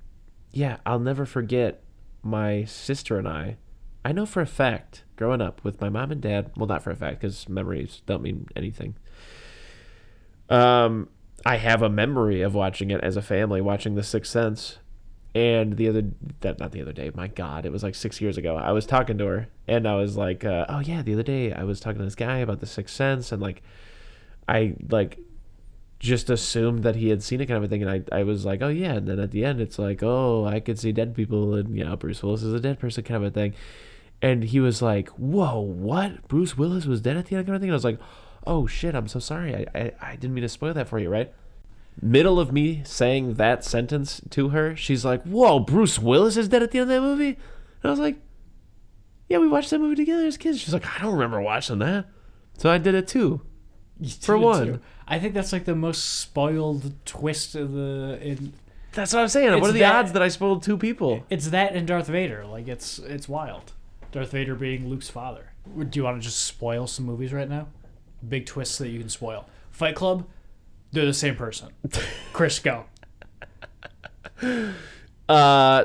yeah, I'll never forget my sister and I. I know for a fact, growing up with my mom and dad. Well, not for a fact because memories don't mean anything. Um, I have a memory of watching it as a family, watching The Sixth Sense. And the other that not the other day, my God, it was like six years ago. I was talking to her, and I was like, uh, "Oh yeah, the other day I was talking to this guy about The Sixth Sense, and like, I like just assumed that he had seen it kind of a thing, and I, I was like, oh yeah, and then at the end it's like, oh, I could see dead people, and you know, Bruce Willis is a dead person kind of a thing, and he was like, whoa, what? Bruce Willis was dead at the end kind of thing, and I was like, oh shit, I'm so sorry, I, I, I didn't mean to spoil that for you, right? Middle of me saying that sentence to her, she's like, whoa, Bruce Willis is dead at the end of that movie, and I was like, yeah, we watched that movie together as kids. She's like, I don't remember watching that, so I did it too. You For did one. too. I think that's like the most spoiled twist of the. In, That's what I'm saying. what are the that- odds that I spoiled two people? it's that and Darth Vader. Like it's it's wild. Darth Vader being Luke's father. Do you want to just spoil some movies right now? Big twists that you can spoil. Fight Club. They're the same person. (laughs) Chris, go. Uh,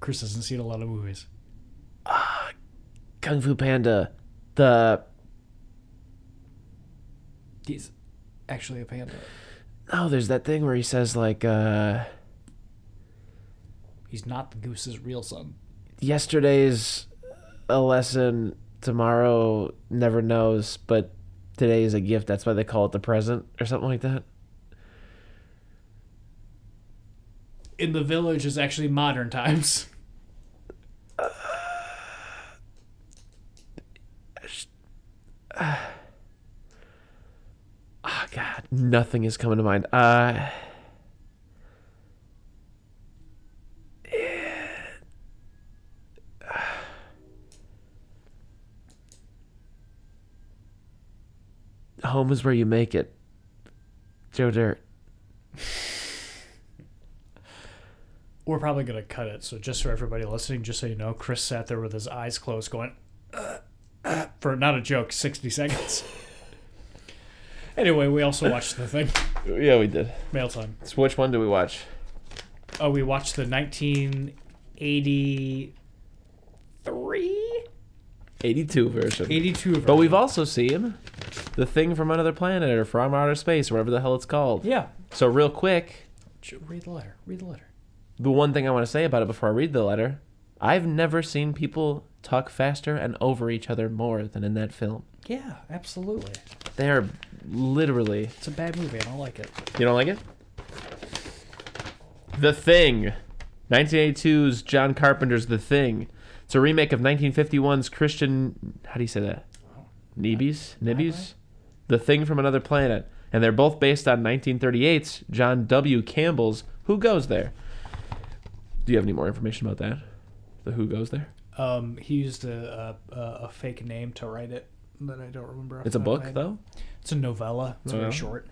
Chris hasn't seen a lot of movies. Kung Fu Panda, the He's actually a panda. oh, there's that thing where he says like, uh, He's not the goose's real son. yesterday's a lesson, tomorrow never knows, but today is a gift. That's why they call it the present or something like that. In the village is actually modern times. Oh (sighs) God, nothing is coming to mind. Uh. Home is where you make it. Joe Dirt. We're probably gonna cut it. So just for everybody listening, just so you know, Chris sat there with his eyes closed, going "Uh, uh," for not a joke, sixty seconds. (laughs) anyway, we also watched the thing. Yeah, we did. Mail time. So which one do we watch? Oh, we watched the 1983, 82 version. 82 version. But we've also seen the thing from another planet or from outer space, whatever the hell it's called. yeah. So real quick, Read the letter. Read the letter. the one thing I want to say about it before I read the letter, I've never seen people talk faster and over each other more than in that film. Yeah, absolutely. They are literally. It's a bad movie. I don't like it. You don't like it? The Thing. 1982's John Carpenter's The Thing. It's a remake of 1951's Christian. How do you say that? Nibes? Nibes? The Thing from Another Planet. And they're both based on 1938's John W. Campbell's Who Goes There. Do you have any more information about that? The Who Goes There? Um, he used a, a, a fake name to write it that I don't remember. It's a the top of book, head. though? It's a novella. It's Oh, very short.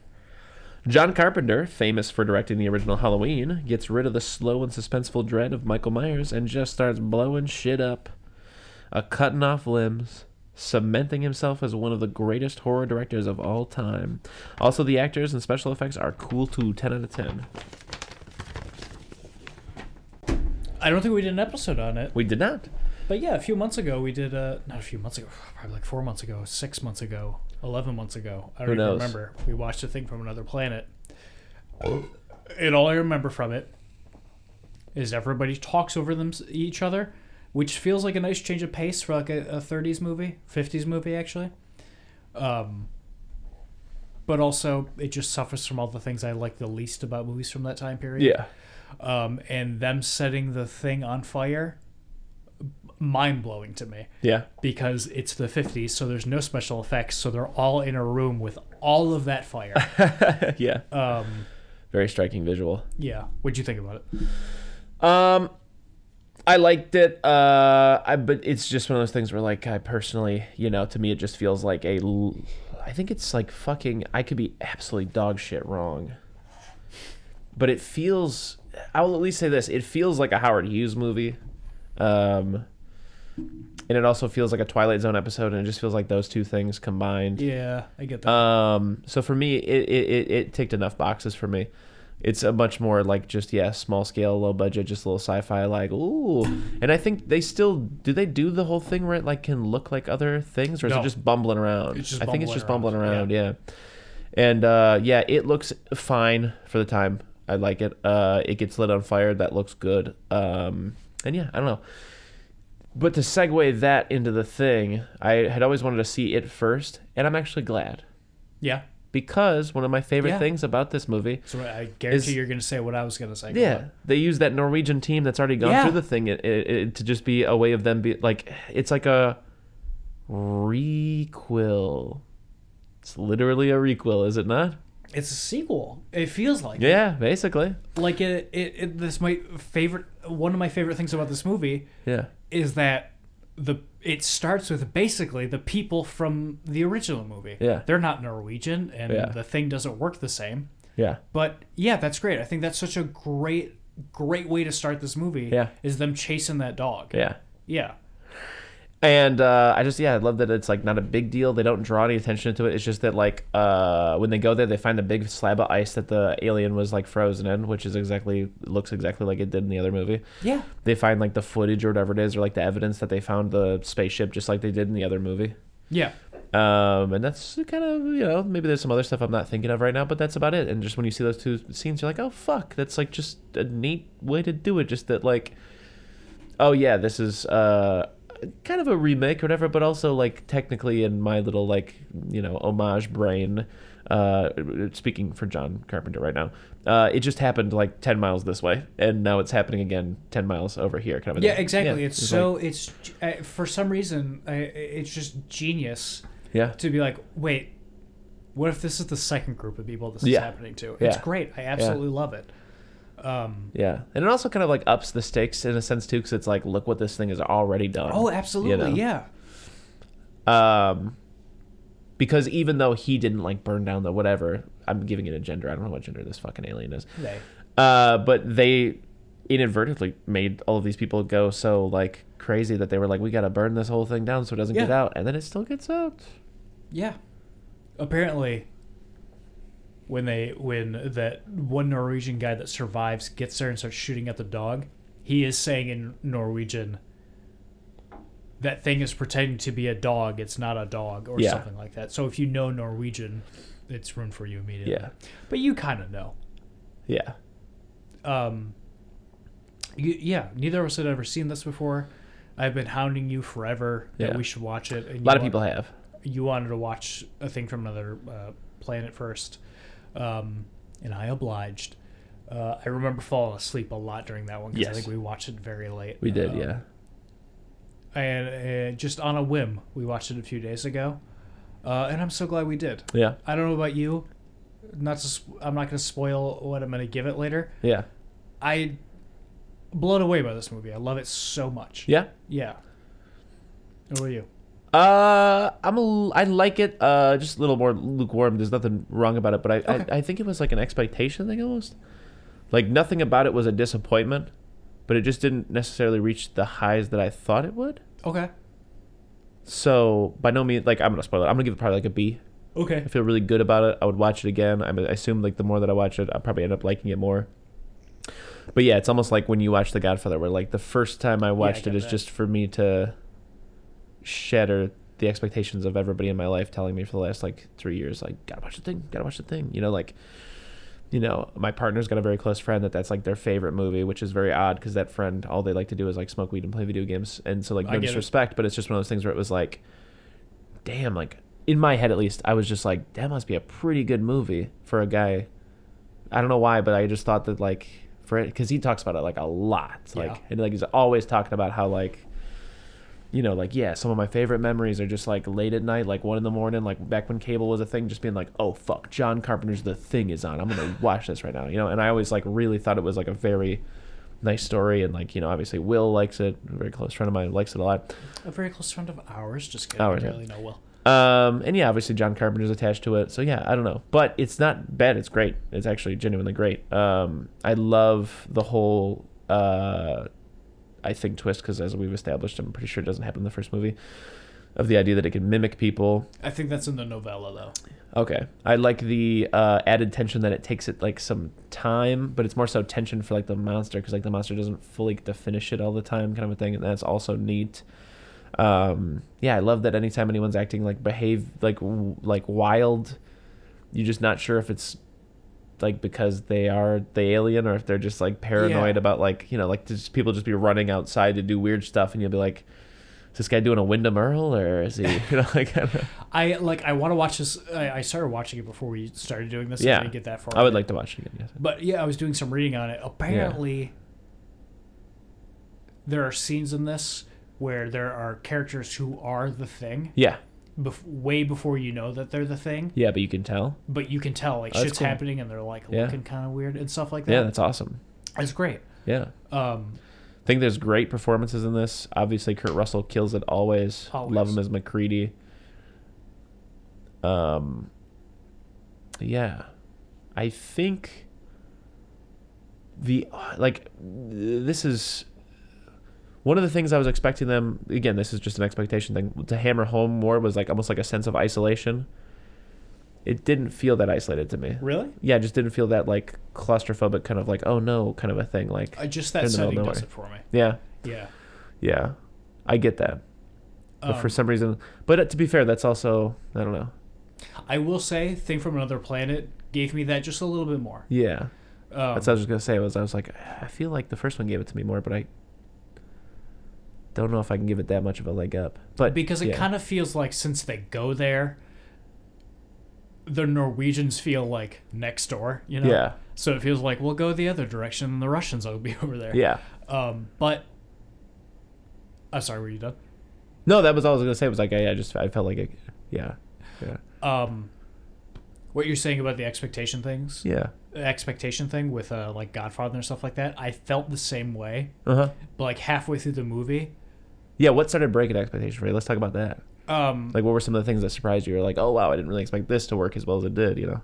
John Carpenter, famous for directing the original Halloween, gets rid of the slow and suspenseful dread of Michael Myers and just starts blowing shit up. A cutting off limbs, cementing himself as one of the greatest horror directors of all time. Also, the actors and special effects are cool too, 10 out of 10. I don't think we did an episode on it, We did not. but yeah, a few months ago we did. Uh, not a few months ago, probably like four months ago, six months ago, eleven months ago. I don't Who even knows? remember. We watched a thing from another planet, and all I remember from it is everybody talks over them each other, which feels like a nice change of pace for like a, a 30s movie, 50s movie actually. Um, but also it just suffers from all the things I like the least about movies from that time period. Yeah. Um, and them setting the thing on fire, mind blowing to me Yeah. because it's the 50s, so there's no special effects, so they're all in a room with all of that fire. (laughs) yeah. um, Very striking visual. yeah, what'd you think about it? Um, I liked it. Uh, I but it's just one of those things where like I personally, you know, to me it just feels like a. I think it's like fucking. I could be absolutely dog shit wrong. But it feels. I will at least say this: it feels like a Howard Hughes movie, um, and it also feels like a Twilight Zone episode, and it just feels like those two things combined. Yeah, I get that. Um, so for me, it, it, it, it ticked enough boxes for me. It's a much more like just yeah, small scale, low budget, just a little sci-fi like ooh. And I think they still do they do the whole thing where it like can look like other things, or is No. it just bumbling around? It's just I think it's just bumbling around, around, yeah. And uh, yeah, it looks fine for the time. I like it. Uh, it gets lit on fire. That looks good. Um, and yeah, I don't know. But to segue that into the thing, I had always wanted to see it first, and I'm actually glad yeah. Because one of my favorite Yeah. things about this movie So I guarantee Is- you're going to say what I was going to say. Yeah they use that norwegian team that's already gone Yeah. through the thing it, it, it- to just be a way of them be like it's like a requel it's literally a requel is it not It's a sequel. It feels like it. yeah basically like it, it, it this my favorite one of my favorite things about this movie yeah is that the it starts with basically the people from the original movie. Yeah. They're not Norwegian and Yeah. the thing doesn't work the same. yeah But yeah, that's great. I think that's such a great great way to start this movie. Yeah. Is them chasing that dog. yeah Yeah. And uh, I just yeah I love that it's like not a big deal. They don't draw any attention to it. It's just that like uh, when they go there, they find the big slab of ice that the alien was like frozen in, which is exactly looks exactly like it did in the other movie. Yeah. They find like the footage or whatever it is, or like the evidence that they found the spaceship, just like they did in the other movie. Yeah. Um, and that's kind of you know maybe there's some other stuff I'm not thinking of right now, but that's about it. And just when you see those two scenes, you're like, oh fuck, that's like just a neat way to do it. Just that like, oh yeah, this is uh kind of a remake or whatever, but also like technically in my little like you know homage brain. Uh, speaking for John Carpenter right now, uh, it just happened like ten miles this way, and now it's happening again ten miles over here. Kind of. Yeah, thing. exactly. Yeah, it's like- so it's uh, for some reason uh, it's just genius yeah, to be like, wait, what if this is the second group of people this is happening to? It's Yeah. great. I absolutely love it. Um, Yeah, and it also kind of like ups the stakes in a sense too, because it's like, look what this thing has already done. oh, absolutely, know? yeah. Um, because even though he didn't like burn down the whatever, I'm giving it a gender. I don't know what gender this fucking alien is. They. Uh, but they inadvertently made all of these people go so like crazy that they were like, we gotta burn this whole thing down so it doesn't get out, and then it still gets out. Yeah. Apparently, when they when that one Norwegian guy that survives gets there and starts shooting at the dog, he is saying in Norwegian that thing is pretending to be a dog. It's not a dog or Yeah. something like that. So if you know Norwegian, it's room for you immediately. Yeah, But you kind of know. yeah, Um, you, yeah, neither of us had ever seen this before. I've been hounding you forever that Yeah. we should watch it. And a lot of people have. you wanted to watch a thing from another uh, planet first, um, and I obliged. Uh, I remember falling asleep a lot during that one because I think we watched it very late. We did, Um, yeah. And uh, just on a whim, we watched it a few days ago, uh, and I'm so glad we did. Yeah, I don't know about you. Not to, sp- I'm not going to spoil what I'm going to give it later. yeah, I blown away by this movie. I love it so much. yeah. Yeah. What about you? Uh, I'm a, I like it. Uh, just a little more lukewarm. There's nothing wrong about it, but I, Okay. I, I think it was like an expectation thing almost. Like nothing about it was a disappointment, but it just didn't necessarily reach the highs that I thought it would. Okay. So by no means, like I'm gonna spoil it. I'm gonna give it probably like a B. Okay. I feel really good about it. I would watch it again. I, I assume like the more that I watch it, I'll probably end up liking it more. But yeah, it's almost like when you watch The Godfather, where like the first time I watched get it is that. just for me to shatter the expectations of everybody in my life telling me for the last like three years, like gotta watch the thing, gotta watch the thing. You know, like you know, my partner's got a very close friend that that's like their favorite movie, which is very odd because that friend all they like to do is like smoke weed and play video games, and so like no get it. disrespect, but it's just one of those things where it was like, damn, like in my head at least, I was just like, that must be a pretty good movie for a guy. I don't know why, but I just thought that like for it because he talks about it like a lot, like Yeah. and like he's always talking about how like. You know, like yeah, some of my favorite memories are just like late at night, like one in the morning, like back when cable was a thing, just being like, oh fuck, John Carpenter's The Thing is on. I'm gonna (laughs) watch this right now. You know, and I always like really thought it was like a very nice story, and like you know, obviously Will likes it. A very close friend of mine likes it a lot. A very close friend of ours. Just kidding. Ours, I yeah. really know Will. Um, and yeah, obviously John Carpenter's attached to it. So yeah, I don't know, but it's not bad. It's great. It's actually genuinely great. Um, I love the whole uh, I think twist because as we've established, I'm pretty sure it doesn't happen in the first movie. Of the idea that it can mimic people. I think that's in the novella though. Okay, I like the uh, added tension that it takes it like some time, but it's more so tension for like the monster because like the monster doesn't fully get to finish it all the time, kind of a thing, and that's also neat. Um, yeah, I love that anytime anyone's acting like behave like w- like wild, you're just not sure if it's like because they are the alien or if they're just like paranoid Yeah. about like you know like just people just be running outside to do weird stuff, and you'll be like. Is this guy doing a Windom Earle or is he, (laughs) you know, like, I, don't know. I like. I want to watch this. I, I started watching it before we started doing this. Yeah. I didn't get that far. I would like to watch it again. Yes. But yeah, I was doing some reading on it. Apparently, there are scenes in this where there are characters who are the thing Yeah, bef- way before you know that they're the thing. yeah, but you can tell. But you can tell like Oh, that's shit's cool. happening and they're like Yeah. looking kind of weird and stuff like that. Yeah, that's awesome. it's great. Yeah. Um, I think there's great performances in this. Obviously, Kurt Russell kills it always. Always. Love him as MacReady. Um, yeah, I think the like this is one of the things I was expecting them. Again, this is just an expectation thing to hammer home more was like almost like a sense of isolation. It didn't feel that isolated to me. really? Yeah, it just didn't feel that like claustrophobic kind of like oh no kind of a thing. Like Uh, just that the middle of setting does it for me. yeah, Yeah. yeah, I get that. But for Um, some reason, but uh, to be fair, that's also I don't know. I will say, "Thing from Another Planet" gave me that just a little bit more. Yeah, Um, that's what I was gonna say. Was I was like, I feel like the first one gave it to me more, but I don't know if I can give it that much of a leg up. But because it yeah. kind of feels like since they go there, the Norwegians feel like next door. You know. yeah, So it feels like we'll go the other direction, and the Russians will be (laughs) over there. yeah. Um, but I'm sorry, were you done? No, that was all I was gonna say. Was like I, I just I felt like it. Yeah, yeah, Um, what you're saying about the expectation things, yeah. expectation thing with uh, like Godfather and stuff like that, I felt the same way. Uh huh. But like halfway through the movie, Yeah. What started breaking expectations for you? Let's talk about that. um, Like, what were some of the things that surprised you? You're like, oh wow, I didn't really expect this to work as well as it did. You know.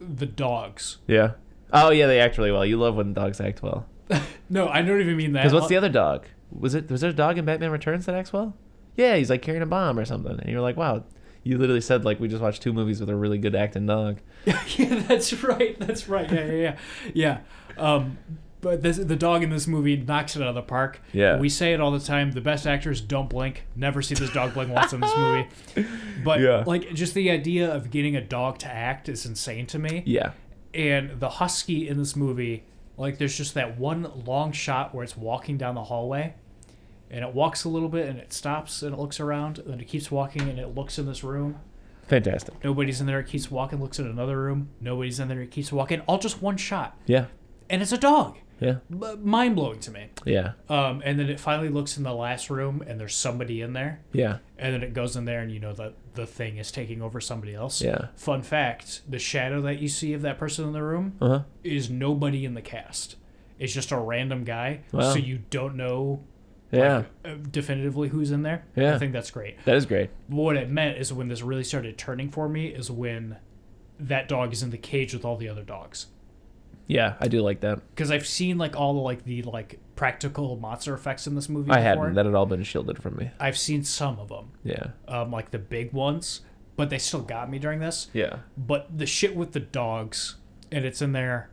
the dogs. Yeah. Oh yeah, they act really well. You love when dogs act well. (laughs) No, I don't even mean that. Because what's the other dog? Was it was there a dog in Batman Returns that acts well? Yeah, he's like carrying a bomb or something, and you're like, wow. You literally said like we just watched two movies with a really good acting dog. (laughs) yeah, that's right. That's right. Yeah, yeah, yeah. yeah. Um, but this, the dog in this movie knocks it out of the park. Yeah. We say it all the time. The best actors don't blink. Never see this dog blink once in this movie. (laughs) But Yeah. like, just the idea of getting a dog to act is insane to me. Yeah. And the husky in this movie, like, there's just that one long shot where it's walking down the hallway. And it walks a little bit and it stops and it looks around and it keeps walking and it looks in this room. Fantastic. Nobody's in there. It keeps walking, looks at another room. Nobody's in there. It keeps walking. All just one shot. Yeah. And it's a dog. Yeah. Mind blowing to me. Yeah. Um, and then it finally looks in the last room and there's somebody in there. Yeah. And then it goes in there and you know that the thing is taking over somebody else. Yeah. Fun fact the shadow that you see of that person in the room Uh huh. is nobody in the cast. It's just a random guy. Wow. So you don't know Yeah. uh, definitively who's in there. Yeah. I think that's great. That is great. what it meant is when this really started turning for me is when that dog is in the cage with all the other dogs Yeah, I do like that. because i've seen like all the like the like practical monster effects in this movie I before. hadn't. That had all been shielded from me. i've seen some of them Yeah. um, like the big ones but they still got me during this Yeah. but the shit with the dogs and it's in there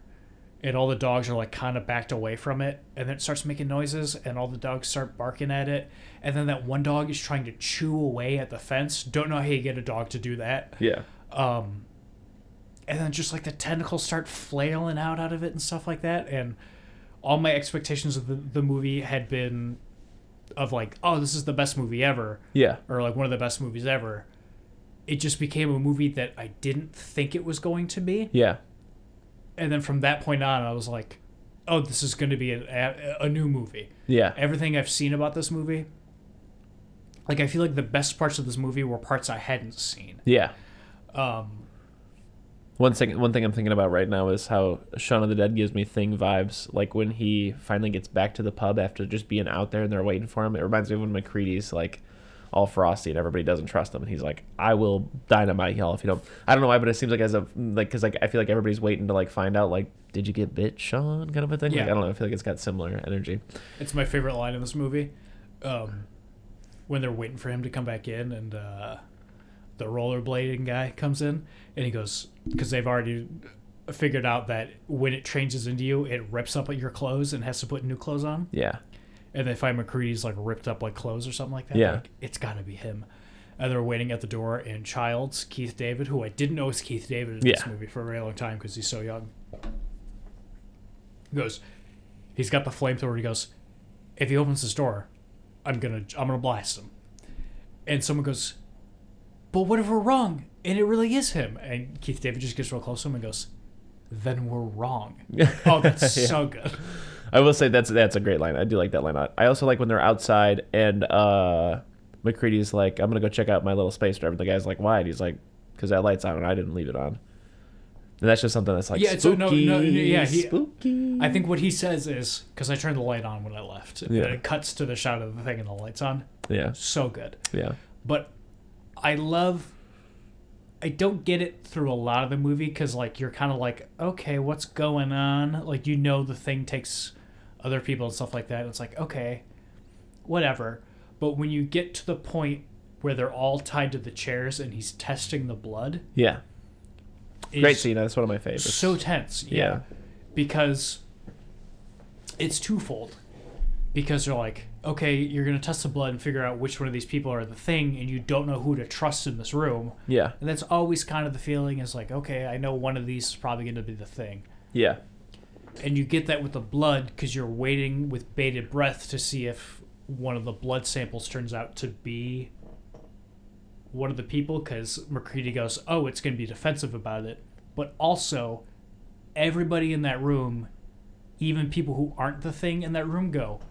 and all the dogs are like kind of backed away from it and then it starts making noises and all the dogs start barking at it and then that one dog is trying to chew away at the fence don't know how you get a dog to do that Yeah. um, and then just like the tentacles start flailing out out of it and stuff like that and all my expectations of the, the movie had been of like oh this is the best movie ever Yeah. or like one of the best movies ever it just became a movie that i didn't think it was going to be Yeah. and then from that point on i was like oh this is going to be a, a, a new movie Yeah. everything i've seen about this movie like i feel like the best parts of this movie were parts i hadn't seen Yeah. um, One second, one thing I'm thinking about right now is how Shaun of the Dead gives me Thing vibes. Like when he finally gets back to the pub after just being out there and they're waiting for him. It reminds me of when MacReady's like all frosty and everybody doesn't trust him, and he's like, "I will dynamite y'all if you don't." I don't know why, but it seems like as a like because like I feel like everybody's waiting to like find out like, did you get bit, Shaun? Kind of a thing. Like, Yeah. I don't know. I feel like it's got similar energy. It's my favorite line in this movie. Um, when they're waiting for him to come back in, and uh, the rollerblading guy comes in, and he goes, because they've already figured out that when it changes into you, it rips up your clothes and has to put new clothes on. Yeah. And they find MacReady's like ripped up like clothes or something like that. Yeah. Like, it's got to be him. And they're waiting at the door, and Childs, Keith David, who I didn't know was Keith David in this movie for a very long time because he's so young, he goes, he's got the flamethrower. He goes, if he opens this door, I'm gonna I'm gonna blast him. And someone goes, but what if we're wrong and it really is him? And Keith David just gets real close to him and goes, then we're wrong. (laughs) Oh, that's Yeah. so good. I will say that's that's a great line. I do like that line. I I also like when they're outside and uh, MacReady's like, "I'm gonna go check out my little space driver." The guy's like, "Why?" And he's like, "Cause that light's on and I didn't leave it on." And that's just something that's like Yeah, spooky, no, no, yeah, he- spooky. I think what he says is because I turned the light on when I left. Yeah. And it cuts to the shot of the thing and the lights on. yeah, So good. yeah, But I love. I don't get it through a lot of the movie because like you're kind of like okay what's going on like you know the thing takes other people and stuff like that it's like okay whatever but when you get to the point where they're all tied to the chairs and he's testing the blood yeah. Great scene. That's one of my favorites. so tense yeah. Yeah. because it's twofold because they're like okay you're gonna test the blood and figure out which one of these people are the thing and you don't know who to trust in this room. Yeah, and that's always kind of the feeling is like okay i know one of these is probably gonna be the thing. Yeah, and you get that with the blood because you're waiting with bated breath to see if one of the blood samples turns out to be one of the people because MacReady goes, Oh, it's going to be defensive about it. But also, everybody in that room, even people who aren't the thing in that room, go,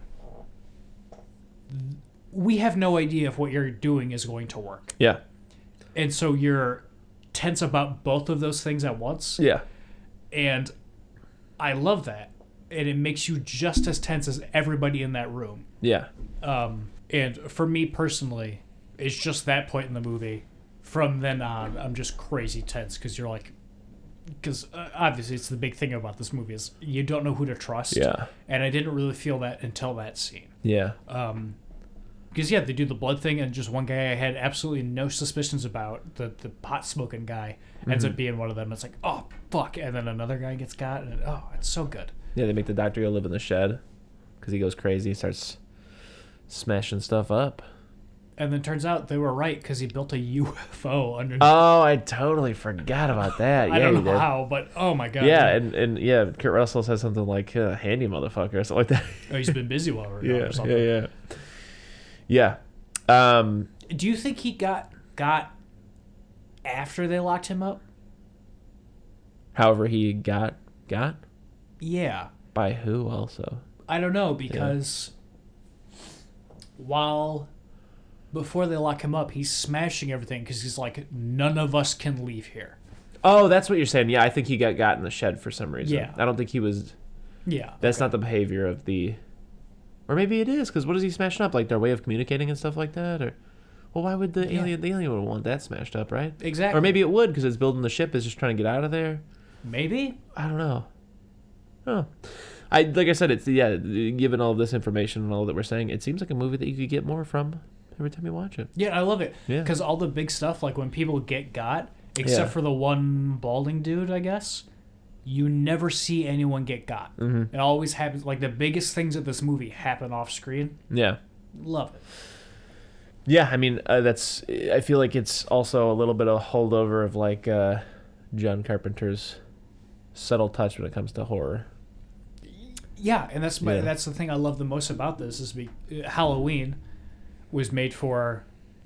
We have no idea if what you're doing is going to work. yeah, And so you're tense about both of those things at once yeah, and I love that, and it makes you just as tense as everybody in that room. yeah, Um, and for me personally, it's just that point in the movie. From then on, I'm just crazy tense because you're like, because uh, obviously it's the big thing about this movie is you don't know who to trust. yeah, And I didn't really feel that until that scene. yeah, Um, because yeah, they do the blood thing, and just one guy I had absolutely no suspicions about, the the pot smoking guy, ends Mm-hmm. up being one of them. It's like, oh fuck, and then another guy gets got, and oh, it's so good. yeah. They make the doctor go live in the shed because he goes crazy, starts smashing stuff up. And then turns out they were right because he built a (laughs) UFO under. Oh, I totally forgot about that. (laughs) I yeah, don't know how, but oh my god. Yeah, and, and yeah, Kurt Russell says something like uh, "handy motherfucker" or something like that. Oh, he's been busy while we're yeah, or (laughs) yeah, yeah, yeah. Um, Do you think he got got after they locked him up? however, he got got Yeah, by who also? I don't know because while before they lock him up, he's smashing everything because he's like, none of us can leave here. Oh, that's what you're saying. Yeah, I think he got got in the shed for some reason. Yeah. I don't think he was. Yeah, That's not the behavior of the. Or maybe it is because what is he smashing up? Like their way of communicating and stuff like that, or. Well, why would the Yeah. alien? The alien would want that smashed up, right? exactly. Or maybe it would because it's building the ship is just trying to get out of there. maybe I don't know. Oh, I like I said, it's yeah. Given all of this information and all that we're saying, it seems like a movie that you could get more from every time you watch it. Yeah, I love it. Yeah. Because all the big stuff, like when people get got, except Yeah. for the one balding dude, I guess, you never see anyone get got. Mm-hmm. It always happens. Like the biggest things of this movie happen off screen. Yeah, Love it. yeah. I mean, uh, that's. I feel like it's also a little bit of a holdover of like uh, John Carpenter's subtle touch when it comes to horror. Yeah, and that's my, Yeah. that's the thing I love the most about this is be, Halloween was made for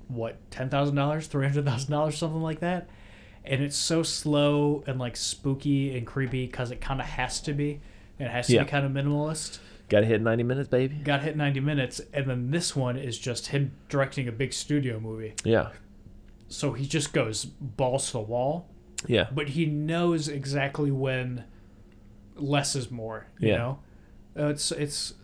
what ten thousand dollars, three hundred thousand dollars, something like that, and it's so slow and like spooky and creepy because it kind of has to be. It has to Yeah. be kind of minimalist. Got to hit ninety minutes, baby. got hit 90 minutes and then this one is just him directing a big studio movie Yeah, so he just goes balls to the wall Yeah. but he knows exactly when less is more. You Yeah. know, uh, it's it's.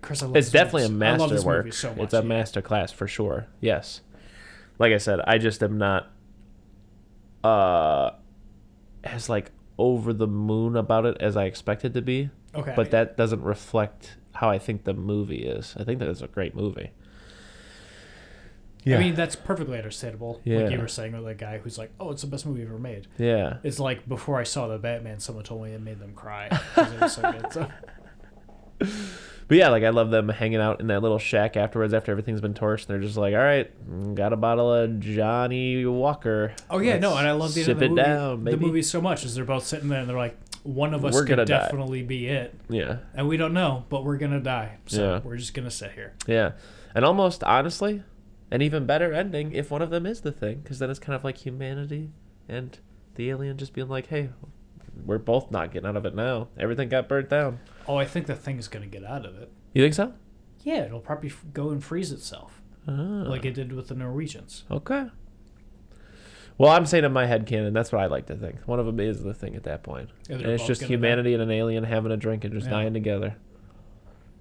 Chris, I love It's this definitely a movie. This masterwork. so much. it's a yeah. master class for sure. Yes. Like I said, I just am not uh as like over the moon about it as I expected to be. Okay, But that doesn't reflect how I think the movie is. I think that it's a great movie. Yeah. I mean, that's perfectly understandable. Yeah. Like you were saying with that guy who's like, "Oh, it's the best movie ever made." yeah. It's like before I saw the Batman, someone told me it made them cry. (laughs) it was so good. So, But yeah, like I love them hanging out in that little shack afterwards after everything's been torched. And they're just like, all right, got a bottle of Johnnie Walker. oh yeah, no, Let's and I love the end of the movie. down, the movie so much is they're both sitting there and they're like, "One of us We're could gonna die. definitely be it," Yeah, and we don't know, but we're gonna die. So Yeah. we're just gonna sit here. yeah, and almost honestly, an even better ending if one of them is the thing, because then it's kind of like humanity and the alien just being like, hey, we're both not getting out of it now. Everything got burnt down. Oh, I think the thing is gonna get out of it. You think so? Yeah, it'll probably f- go and freeze itself, Ah, like it did with the Norwegians. okay. Well, I'm saying in my head canon, that's what I like to think. One of them is the thing at that point. Yeah, and it's just die. humanity and an alien having a drink and just Yeah. dying together.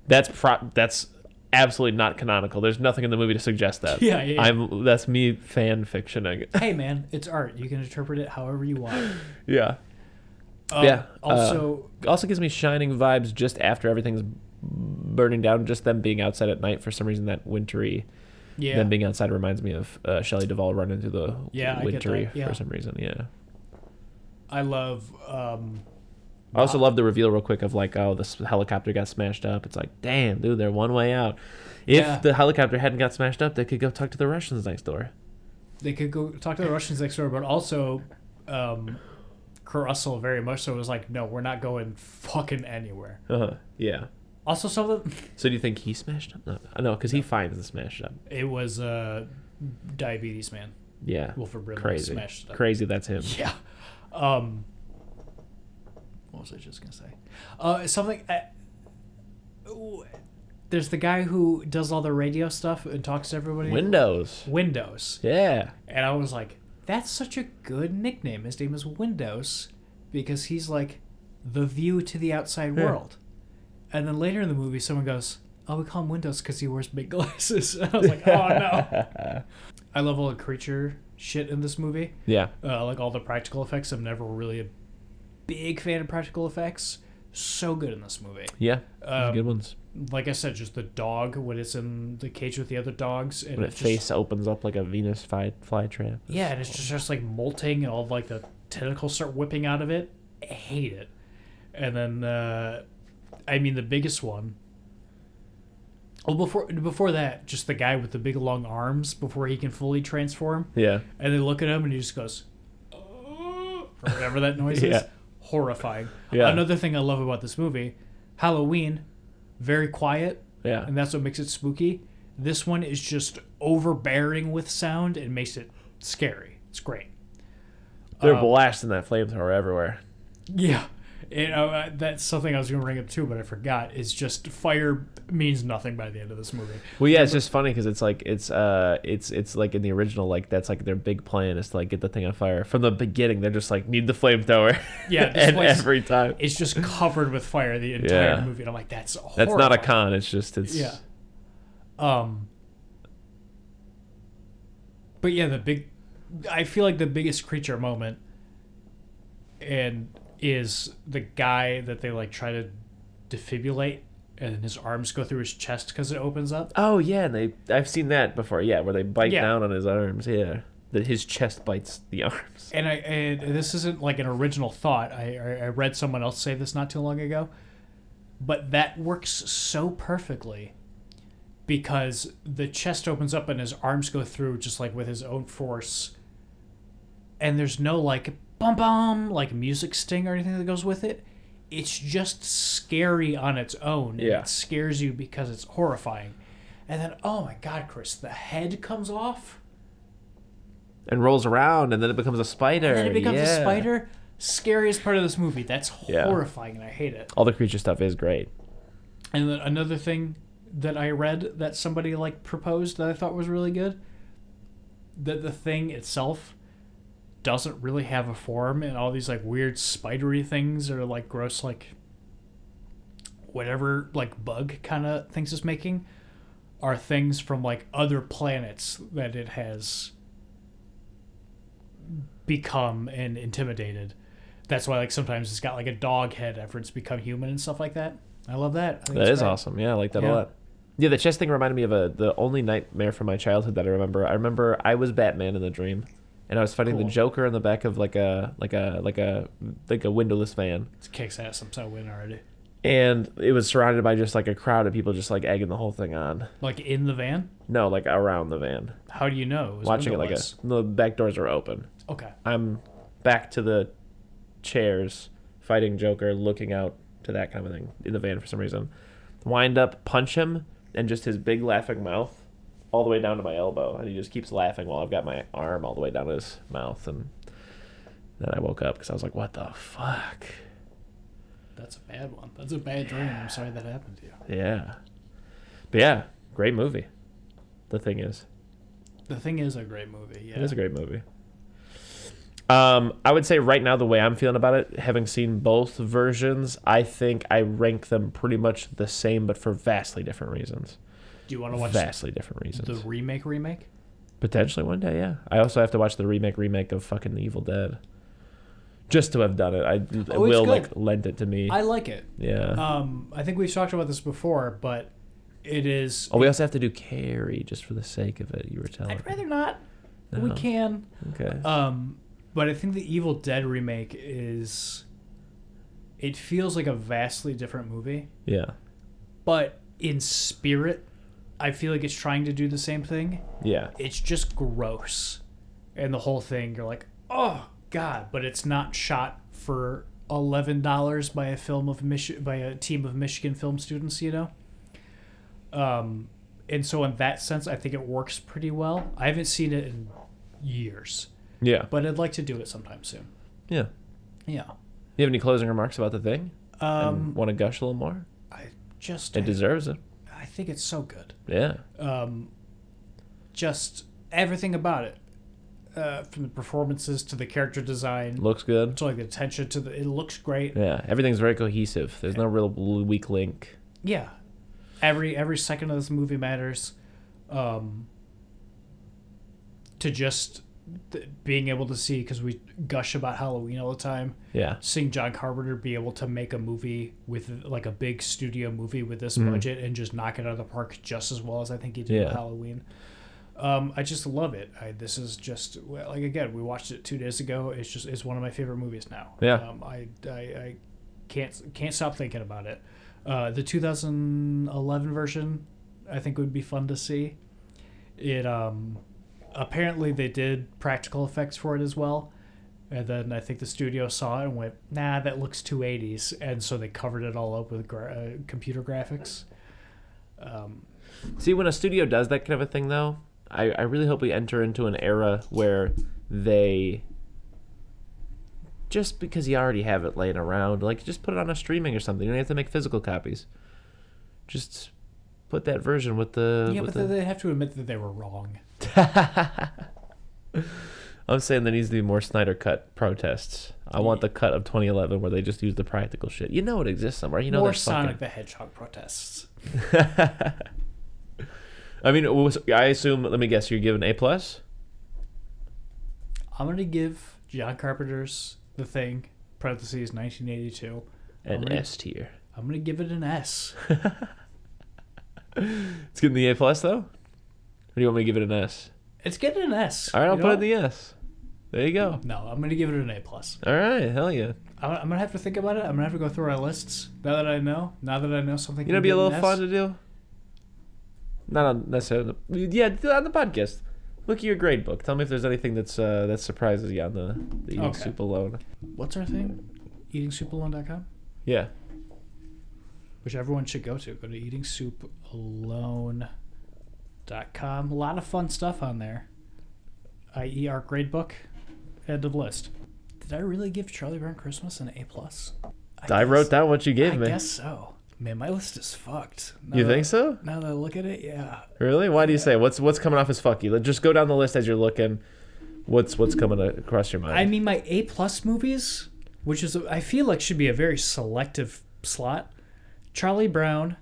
That's pro- that's absolutely not canonical. There's nothing in the movie to suggest that. (laughs) Yeah, yeah, yeah. I'm that's me fan fictioning. hey, man, it's art. You can interpret it however you want. (laughs) yeah. Um, Yeah, uh, Also, Also gives me shining vibes just after everything's burning down. Just them being outside at night for some reason. That wintry. yeah. Them being outside reminds me of uh, Shelley Duvall running through the Yeah, wintry yeah. for some reason. Yeah. I love. Um, I also love the reveal real quick of like, oh, this helicopter got smashed up. It's like, damn, dude, they're one way out. If Yeah. the helicopter hadn't got smashed up, they could go talk to the Russians next door. they could go talk to the Russians next door, but also, um, Kurt Russell very much so it was like, no, we're not going fucking anywhere. Uh huh. Yeah. Also, some of the, So do you think he smashed up? No, no, because he finds the smashed up. it was uh, diabetes man, Yeah. Wilford Brimley Crazy. smashed it up. Crazy. That's him. (laughs) Yeah. Um, what was I just gonna say? Uh, something. Uh, ooh, there's the guy who does all the radio stuff and talks to everybody. Windows. Windows. Yeah. And I was like, that's such a good nickname. His name is Windows because he's like the view to the outside Yeah. world. And then later in the movie, someone goes, Oh, we call him Windows because he wears big (laughs) glasses. And I was like, Oh, no. (laughs) I love all the creature shit in this movie. Yeah. Uh, like all the practical effects. I'm never really a big fan of practical effects. So good in this movie. Yeah. Um, good ones. Like I said, just the dog when it's in the cage with the other dogs. And When it its just- face opens up like a Venus fly, flytrap. Yeah, and it's just, just like molting, and all like the tentacles start whipping out of it. I hate it. And then, uh, I mean, the biggest one. Well, before before that, just the guy with the big long arms before he can fully transform, Yeah. and they look at him and he just goes, "Oh," or whatever that noise (laughs) Yeah. is. Horrifying. Yeah. Another thing I love about this movie, Halloween, very quiet, Yeah. and that's what makes it spooky. This one is just overbearing with sound and makes it scary. It's great. They're Um, blasting that flamethrower everywhere. Yeah, you know uh, that's something I was going to bring up too, but I forgot. Is just fire means nothing by the end of this movie. Well, yeah, it's just funny because it's like it's uh it's it's like in the original like that's like their big plan is to like get the thing on fire from the beginning. They're just like need the flamethrower. Yeah, (laughs) and place- every time It's just covered with fire the entire Yeah. movie, and I'm like, that's that's not a con. It's just it's Yeah. Um. But yeah, the big, I feel like the biggest creature moment, and is the guy that they like try to defibrillate, and his arms go through his chest because it opens up. Oh yeah, and they I've seen that before. Yeah, where they bite Yeah. down on his arms. Yeah, that his chest bites the (laughs) arms. And I and this isn't like an original thought. I I I read someone else say this not too long ago, but that works so perfectly because the chest opens up and his arms go through just like with his own force, and there's no like bum bum like music sting or anything that goes with it. It's just scary on its own. Yeah. it scares you because it's horrifying. And then, oh my God, Chris, the head comes off. And rolls around, and then it becomes a spider. And then it becomes a spider. Scariest part of this movie. That's Yeah. horrifying, and I hate it. All the creature stuff is great. And then another thing that I read that somebody like proposed that I thought was really good. That the thing itself doesn't really have a form, and all these like weird spidery things or like gross like whatever like bug kind of things it's making are things from like other planets that it has become and intimidated. That's why like sometimes it's got like a dog head after it's become human and stuff like that. I love that. I That is great. awesome. Yeah, I like that Yeah. a lot. Yeah, the chest thing reminded me of a the only nightmare from my childhood that I remember. I remember I was Batman in the dream, and I was fighting Cool. the Joker in the back of like a like a like a like a windowless van, It kicks ass. I'm so win already. and it was surrounded by just like a crowd of people just like egging the whole thing on. Like in the van. No, like around the van, How do you know? was watching it like windowless? a the back doors are open. Okay. I'm back to the chairs, fighting Joker, looking out to that kind of thing in the van for some reason. Wind up, punch him, and just his big laughing mouth all the way down to my elbow. And he just keeps laughing while I've got my arm all the way down to his mouth. And then I woke up because I was like, what the fuck? That's a bad one. That's a bad dream. I'm sorry that happened to you. Yeah. But yeah, great movie. The thing is, The thing is a great movie. Yeah. it is a great movie. Um, I would say right now the way I'm feeling about it, having seen both versions, I think I rank them pretty much the same, but for vastly different reasons. Do you want to watch vastly different reasons? the remake? Remake? Potentially one day, yeah. I also have to watch the remake remake of fucking The Evil Dead. Just to have done it, I Oh, will like lend it to me. I like it. yeah. Um, I think we've talked about this before, but it is. oh, we also have to do Carrie just for the sake of it. You were telling I'd rather not. but We can. Okay. Um, but I think the Evil Dead remake is. It feels like a vastly different movie, yeah. but in spirit, I feel like it's trying to do the same thing. Yeah. It's just gross, and the whole thing you're like, oh god! But it's not shot for eleven dollars by a film of Mich- by a team of Michigan film students, you know. Um, and so in that sense, I think it works pretty well. I haven't seen it in years, Yeah. but I'd like to do it sometime soon. Yeah. Yeah. You have any closing remarks about the thing? Um, Want to gush a little more? I just It deserves it. I think it's so good. Yeah. Um, just everything about it, uh, from the performances to the character design, Looks good. to like the attention to the. It looks great. Yeah. Everything's very cohesive. There's no real weak link. Yeah, every every second of this movie matters. Um, to just th- being able to see because we gush about Halloween all the time. Yeah. Seeing John Carpenter be able to make a movie with like a big studio movie with this Mhm. budget and just knock it out of the park just as well as I think he did with Yeah. Halloween. Um, I just love it. I, this is just like again, we watched it two days ago. It's just it's one of my favorite movies now. Yeah. Um, I, I I can't can't stop thinking about it. Uh, the 2011 version, I think would be fun to see. It um, apparently they did practical effects for it as well, and then I think the studio saw it and went, "Nah, that looks too 80s," and so they covered it all up with gra- uh, computer graphics. Um, See, when a studio does that kind of a thing, though, I, I really hope we enter into an era where they just because you already have it laying around, like just put it on a streaming or something. You don't have to make physical copies. Just put that version with the. yeah, with but the... they have to admit that they were wrong. (laughs) I'm saying there needs to be more Snyder cut protests. I want the cut of 2011 where they just use the practical shit. You know it exists somewhere. You know More Sonic fucking- the Hedgehog protests. (laughs) I mean, was- I assume. Let me guess. You're giving A plus. I'm gonna give John Carpenter's The Thing parentheses 1982. I'm An gonna, S tier. I'm gonna give it an S. (laughs) It's getting the A plus though. Or do you want me to give it an S? It's getting an S. All right, I'll put it in the S. There you go. No, I'm gonna give it an A plus. All right, hell yeah. I'm I'm gonna have to think about it. I'm gonna have to go through our lists now that I know. Now that I know something. You know, be a little fun to do. Not on necessarily. Yeah, on the podcast. Look at your grade book. Tell me if there's anything that's uh, that surprises you on the, the eating Okay. soup alone. What's our thing? EatingSoupAlone.com, Yeah. which everyone should go to. Go to EatingSoupAlone.com. A lot of fun stuff on there. I.e., our grade book. End of list. Did I really give Charlie Brown Christmas an A plus? I, wrote down what you gave I me. guess so. Man, my list is fucked. Now You think so? Now that I look at it, yeah. Really? Why do you say? What's what's coming off as fucky? Let just go down the list as you're looking. What's what's coming across your mind? I mean, my A plus movies, which is I feel like should be a very selective slot. Charlie Brown,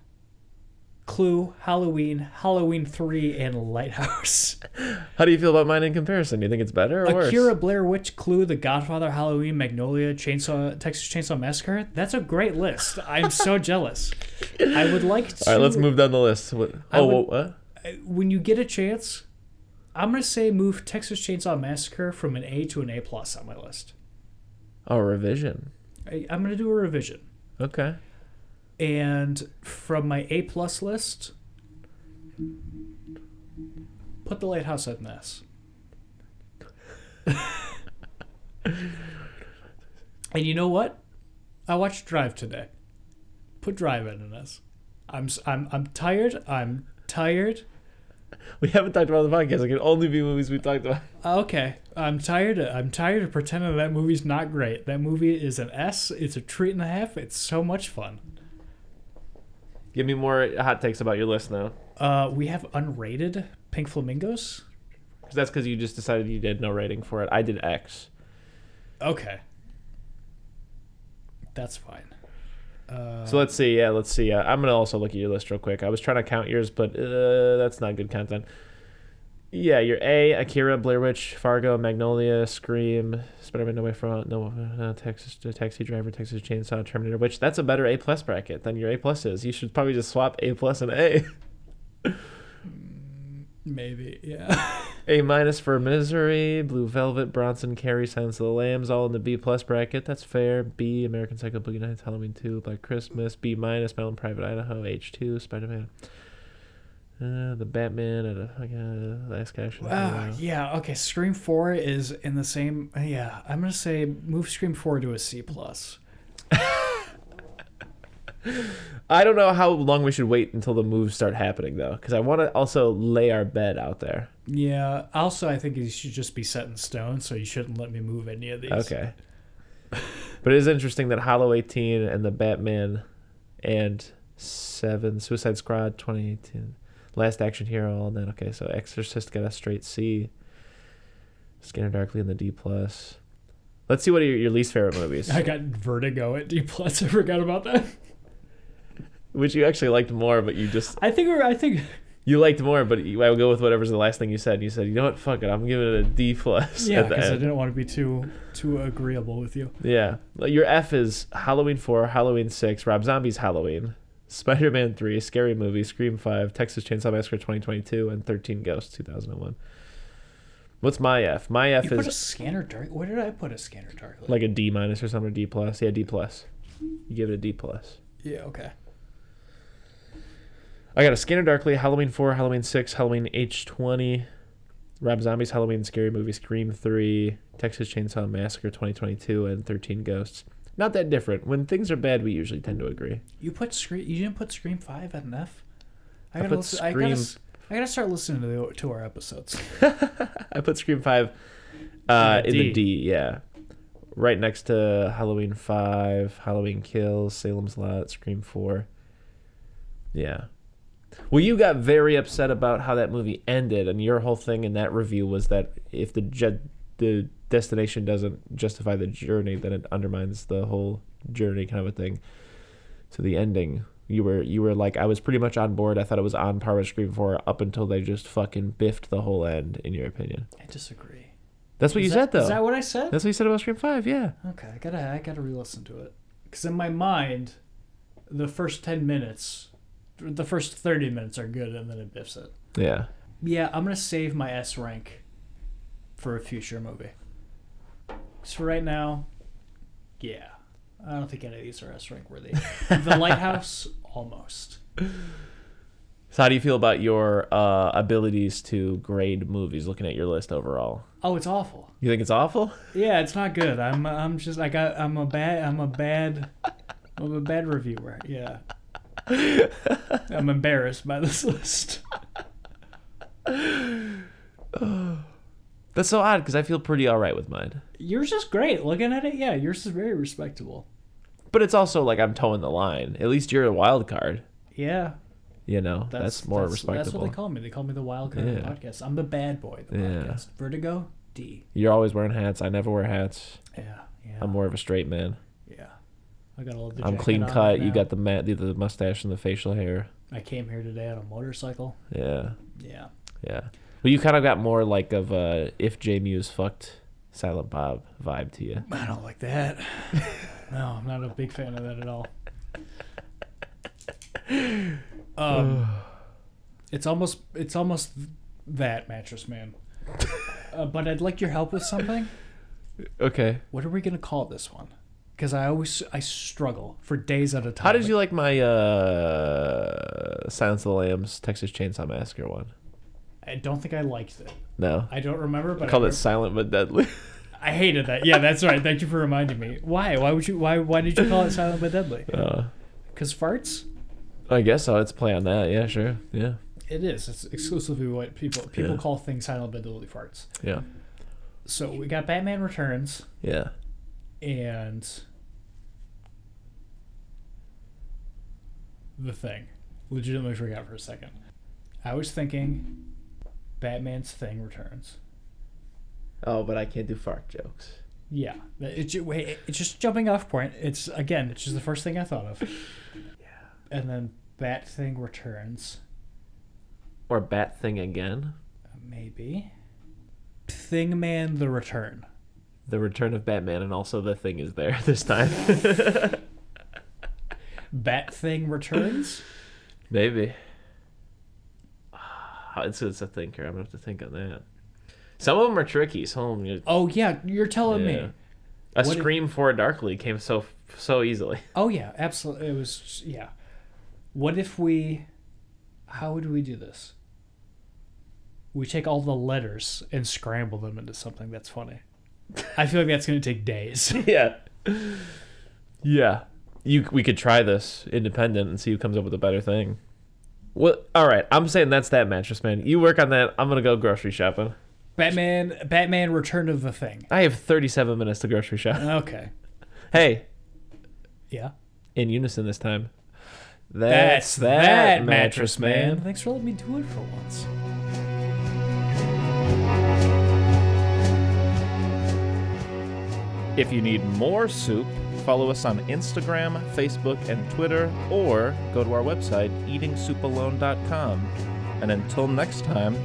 Clue, Halloween, Halloween Three, and Lighthouse. (laughs) How do you feel about mine in comparison? Do you think it's better or worse? Akira, Blair Witch, Clue, The Godfather, Halloween, Magnolia, Chainsaw, Texas Chainsaw Massacre. That's a great list. I'm so (laughs) jealous. I would like to. All right, let's move down the list. What, oh, would- what? When you get a chance, I'm gonna say move Texas Chainsaw Massacre from an A to an A plus on my list. Oh, revision. I, I'm gonna do a revision. Okay. And from my A plus list, put the lighthouse at an S. (laughs) and you know what? I watched Drive today. Put Drive at an S. I'm I'm I'm tired. I'm tired. (laughs) We haven't talked about the podcast. It can only be movies we talked about. Uh, okay, I'm tired. Of, I'm tired of pretending that movie's not great. That movie is an S. It's a treat and a half. It's so much fun. Give me more hot takes about your list now. Uh, we have unrated Pink Flamingos. 'Cause that's because you just decided you did no rating for it. I did X. Okay. That's fine. Uh, So let's see. Yeah, let's see. Uh, I'm gonna also look at your list real quick. I was trying to count yours, but uh, that's not good content. Yeah, your A, Akira, Blair Witch, Fargo, Magnolia, Scream, Spider-Man: No Way From No, uh, Texas, uh, Taxi Driver, Texas Chainsaw, Terminator. Which that's a better A plus bracket than your A plus is. You should probably just swap A plus and A. maybe, yeah. A minus for Misery, Blue Velvet, Bronson, Carrie, Silence of the Lambs, all in the B plus bracket. That's fair. B, American Psycho, Boogie Nights, Halloween 2, Black Christmas. B minus, My Own Private Idaho, H2, Spider Man. Uh, the Batman, and uh, uh, Last Cash. in Ah, yeah. Okay. Scream Four is in the same. Yeah, I'm gonna say move Scream Four to a C plus. I don't know how long we should wait until the moves start happening, though, because I want to also lay our bed out there. Yeah. Also, I think it should just be set in stone, so you shouldn't let me move any of these. Okay. but it is interesting that Hollow 18 and the Batman and 7, Suicide Squad 2018, Last Action Hero, all that. Okay, so Exorcist got a straight C. Scanner Darkly in the D. plus. Let's see what are your, your least favorite movies. (laughs) I got Vertigo at D plus. (laughs) I forgot about that. Which you actually liked more, but you just. I think we're. I think. You liked more, but you, I would go with whatever's the last thing you said. And You said, you know what, fuck it, I'm giving it a D plus. Yeah, because I didn't want to be too too agreeable with you. Yeah. Your F is Halloween 4, Halloween 6, Rob Zombie's Halloween, Spider Man 3, Scary Movie, Scream 5, Texas Chainsaw Massacre 2022, and 13 Ghosts 2001. What's my F? My F You put a is scanner dark. Where did I put a scanner dark? like a D minus or something, or D plus. Yeah, D plus. You give it a D plus. yeah. Okay. I got a Scanner Darkly, Halloween 4, Halloween 6, Halloween H20, Rob Zombie's Halloween, Scary Movie, Scream 3, Texas Chainsaw Massacre 2022, and 13 Ghosts. Not that different. When things are bad, we usually tend to agree. You put scream. You didn't put Scream Five at an F. I I gotta put listen. I gotta. I gotta start listening to the, to our episodes. (laughs) I put Scream 5 uh, In in the D, yeah. Right next to Halloween 5, Halloween Kills, Salem's Lot, Scream 4. Yeah. Well, you got very upset about how that movie ended, and your whole thing in that review was that if the jet, the destination doesn't justify the journey, then it undermines the whole journey, kind of a thing. So the ending, you were you were like, I was pretty much on board. I thought it was on par with Scream Four up until they just fucking biffed the whole end. In your opinion, I disagree. that's what Is you that- said though. Is that what I said? That's what you said about Scream Five, yeah. Okay, I gotta. I gotta re-listen to it. Because in my mind, the first ten minutes, the first thirty minutes are good, and then it biffs it. Yeah. Yeah, I'm gonna save my S rank for a future movie. So right now, yeah, I don't think any of these are S rank worthy. the Lighthouse, (laughs) almost. So how do you feel about your uh, abilities to grade movies? Looking at your list overall, Oh, it's awful. you think it's awful? Yeah, it's not good. I'm I'm just I got I'm a bad I'm a bad I'm a bad reviewer. Yeah. (laughs) I'm embarrassed by this list. (laughs) That's so odd because I feel pretty all right with mine. Yours is great. Looking at it, yeah, yours is very respectable. But it's also like I'm towing the line. At least you're a wild card. Yeah, You know, that's, more That's respectable. That's what they call me. They call me the wild card of the Yeah. podcast. I'm the bad boy of the Yeah. podcast. Vertigo, D. You're always wearing hats. I never wear hats. Yeah, yeah, I'm more of a straight man. yeah. I got all the. I'm clean cut. You got the mat, the, the mustache and the facial hair. I came here today on a motorcycle. Yeah, Yeah. yeah. Well, you kind of got more like of a if Jay Mewes fucked Silent Bob vibe to you. I don't like that. (laughs) no, I'm not a big fan of that at all. (sighs) Um, (sighs) it's almost it's almost that mattress man. (laughs) Uh, but I'd like your help with something. Okay. What are we gonna call this one? Because I always I struggle for days at a time. How did you like my uh Silence of the Lambs Texas Chainsaw Massacre one? I don't think I liked it. No. I don't remember, but I called I, it Silent but Deadly. (laughs) I hated that. Yeah, that's right. Thank you for reminding me. Why? Why would you? Why? Why did you call it Silent but Deadly? (laughs) uh, Because farts. I guess so. Let's play on that. Yeah, sure. Yeah. It is. It's exclusively what people people Yeah. call things silent but deadly farts. Yeah. So we got Batman Returns Yeah. and the thing. Legitimately forgot for a second. I was thinking Batman's thing returns. Oh, but I can't do fart jokes. Yeah, it's it's just jumping off point. It's again, it's just the first thing I thought of. Yeah, and then Bat thing returns. Or Bat Thing again. Maybe. Thing Man the Return. The Return of Batman, and also the thing is there (laughs) this time. (laughs) Bat Thing returns. Maybe. It's, it's a thinker. I'm gonna have to think on that. Some of them are tricky. Some of them, Oh yeah, you're telling Yeah. me. a What if- Scream for Darkly came so so easily. (laughs) Oh yeah, absolutely. It was yeah. What if we? How would we do this? We take all the letters and scramble them into something that's funny. I feel like that's going to take days. (laughs) yeah. Yeah. You we could try this independent and see who comes up with a better thing. Well, all right. I'm saying that's that mattress man. You work on that. I'm gonna go grocery shopping. Batman, Batman, Return of the Thing. I have 37 minutes to grocery shop. (laughs) Okay. Hey, Yeah. in unison this time. That's that, mattress man. Thanks for letting me do it for once. If you need more soup, follow us on Instagram, Facebook, and Twitter, or go to our website, eatingsoupalone.com. And until next time,